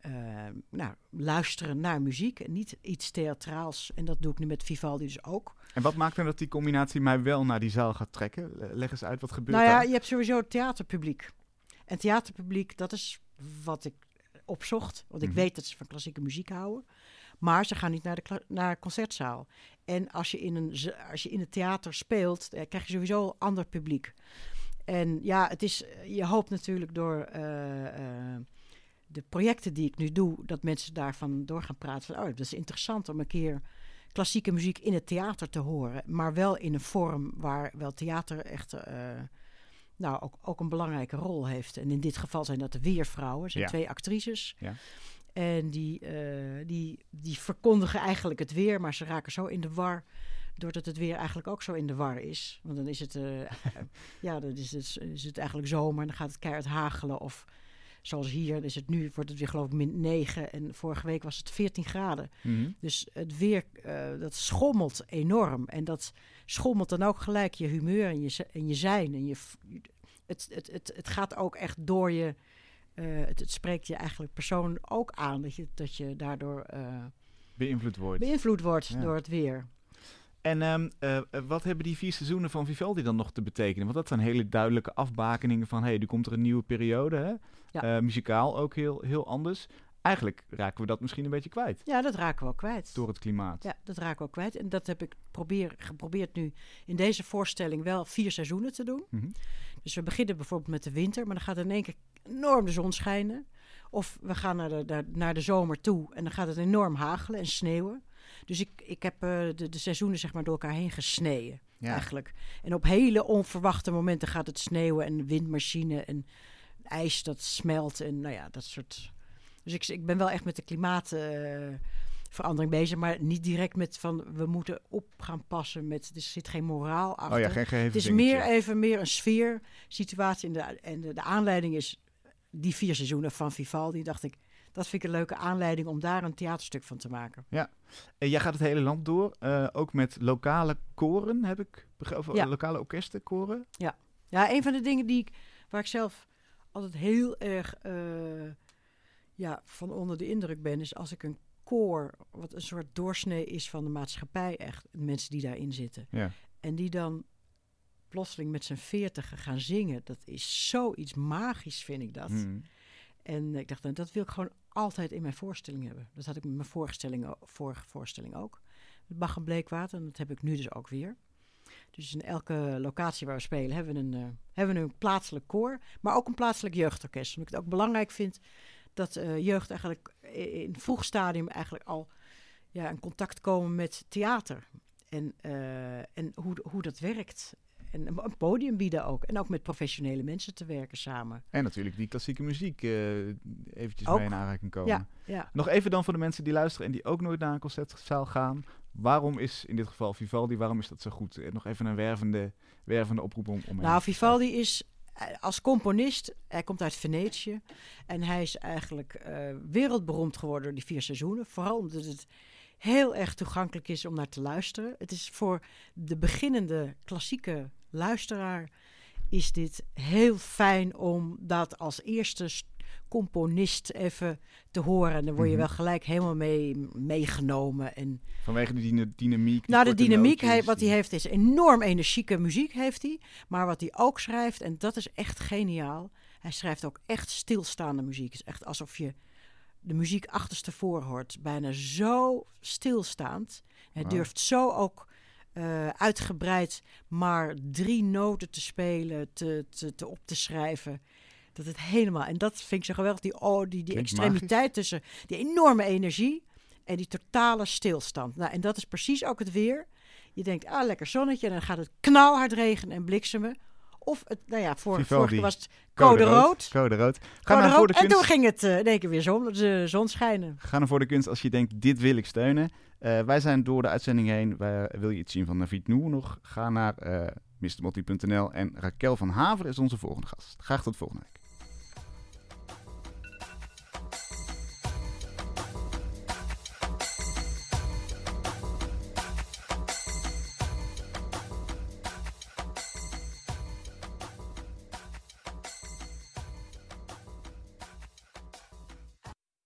eh, nou, luisteren naar muziek. En niet iets theatraals. En dat doe ik nu met Vivaldi dus ook. En wat maakt dan dat die combinatie mij wel naar die zaal gaat trekken? Le- Leg eens uit, wat gebeurt Nou ja, daar? je hebt sowieso het theaterpubliek. En theaterpubliek, dat is wat ik opzocht. Want ik Mhm. weet dat ze van klassieke muziek houden. Maar ze gaan niet naar de naar concertzaal. En als je in, een, als je in het theater speelt, eh, krijg je sowieso een ander publiek. En ja, het is, je hoopt natuurlijk door eh, eh, de projecten die ik nu doe, dat mensen daarvan door gaan praten. Van, oh, dat is interessant om een keer klassieke muziek in het theater te horen. Maar wel in een vorm waar wel theater echt eh, nou, ook, ook een belangrijke rol heeft. En in dit geval zijn dat de Weervrouwen, zijn Ja. twee actrices. Ja. En die, eh, die, die verkondigen eigenlijk het weer, maar ze raken zo in de war doordat het weer eigenlijk ook zo in de war is. Want dan is het, eh, ja, dan is het, is het eigenlijk zomer en dan gaat het keihard hagelen. Of zoals hier is het nu, wordt het weer geloof ik min 9 en vorige week was het 14 graden. Mhm. Dus het weer, eh, dat schommelt enorm. En dat schommelt dan ook gelijk je humeur en je, en je zijn. En je, het, het, het, het gaat ook echt door je, eh, het, het spreekt je eigenlijk persoon ook aan. Dat je, dat je daardoor eh, Beïnvloed wordt. beïnvloed wordt Ja. door het weer. En ehm, eh, wat hebben die vier seizoenen van Vivaldi dan nog te betekenen? Want dat zijn hele duidelijke afbakeningen van... hé, hey, er komt er een nieuwe periode, hè? Ja. Muzikaal ook heel, heel anders. Eigenlijk raken we dat misschien een beetje kwijt Ja, dat raken we ook kwijt. door het klimaat. Ja, dat raken we ook kwijt. En dat heb ik probeer, geprobeerd nu in deze voorstelling wel vier seizoenen te doen. Mhm. Dus we beginnen bijvoorbeeld met de winter, maar dan gaat in één keer enorm de zon schijnen. Of we gaan naar de, naar, naar de zomer toe en dan gaat het enorm hagelen en sneeuwen. Dus ik, ik heb eh, de, de seizoenen zeg maar door elkaar heen gesneden Ja. eigenlijk. En op hele onverwachte momenten gaat het sneeuwen en windmachine en ijs dat smelt en nou ja, dat soort... Dus ik, ik ben wel echt met de klimaatverandering bezig, maar niet direct met van we moeten op gaan passen met... Er zit geen moraal achter. Oh ja, geen Het is dingetje. meer even meer een sfeer situatie. En, de, en de, de aanleiding is die vier seizoenen van Vivaldi. Dacht ik, dat vind ik een leuke aanleiding om daar een theaterstuk van te maken. En jij gaat het hele land door, eh, ook met lokale koren, heb ik begrepen? Of Ja. lokale orkesten, koren? Ja, een van de dingen die ik, waar ik zelf altijd heel erg eh, ja, van onder de indruk ben, is als ik een koor, wat een soort doorsnee is van de maatschappij, echt, mensen die daarin zitten. Ja. En die dan plotseling met z'n veertigen gaan zingen. Dat is zoiets magisch, vind ik dat. Mhm. En ik dacht, nou, dat wil ik gewoon altijd in mijn voorstelling hebben. Dat had ik met mijn voorstelling, vorige voorstelling ook. Met Bach en Bleekwater, en dat heb ik nu dus ook weer. Dus in elke locatie waar we spelen hebben we een, eh, hebben we een plaatselijk koor, maar ook een plaatselijk jeugdorkest. Omdat ik het ook belangrijk vind dat eh, jeugd eigenlijk in een vroeg stadium eigenlijk al ja, in contact komen met theater. En, eh, en hoe, hoe dat werkt. En een podium bieden ook. En ook met professionele mensen te werken samen. En natuurlijk die klassieke muziek eh eventjes Ook. mee in aanraking komen. Ja, ja. Nog even dan voor de mensen die luisteren en die ook nooit naar een concertzaal gaan. Waarom is in dit geval Vivaldi, waarom is dat zo goed? Eh, Nog even een wervende, wervende oproep om, om Nou, Vivaldi is eh, als componist, hij komt uit Venetië. En hij is eigenlijk wereldberoemd geworden door die vier seizoenen. Vooral omdat het heel erg toegankelijk is om naar te luisteren. Het is voor de beginnende klassieke luisteraar is dit heel fijn om dat als eerste componist even te horen. En dan word je Mhm. wel gelijk helemaal mee meegenomen. En Vanwege de dyna- dynamiek. nou, de dynamiek, hij, wat hij heeft, is enorm energieke muziek heeft hij. Maar wat hij ook schrijft, en dat is echt geniaal, hij schrijft ook echt stilstaande muziek. Het is echt alsof je de muziek achterstevoren hoort. Bijna zo stilstaand. Hij durft zo ook eh, uitgebreid maar drie noten te spelen, te, te, te op te schrijven. Dat het helemaal... En dat vind ik zo geweldig. Die, oh, die, die extremiteit tussen die enorme energie en die totale stilstand. Nou, en dat is precies ook het weer. Je denkt, ah, lekker zonnetje. En dan gaat het knalhard regenen en bliksemen. Of, het, nou ja, voor, Vivaldi. vorige was het code rood. Code rood. Ga Code naar voor de En toen kunst. ging het eh, in één keer weer zon, de zon schijnen. Ga naar voor de kunst als je denkt, dit wil ik steunen. Eh, wij zijn door de uitzending heen. Wij, wil je iets zien van Navid Noor nog? Ga naar eh mrmotti.nl en Raquel van Haver is onze volgende gast. Graag tot volgende week.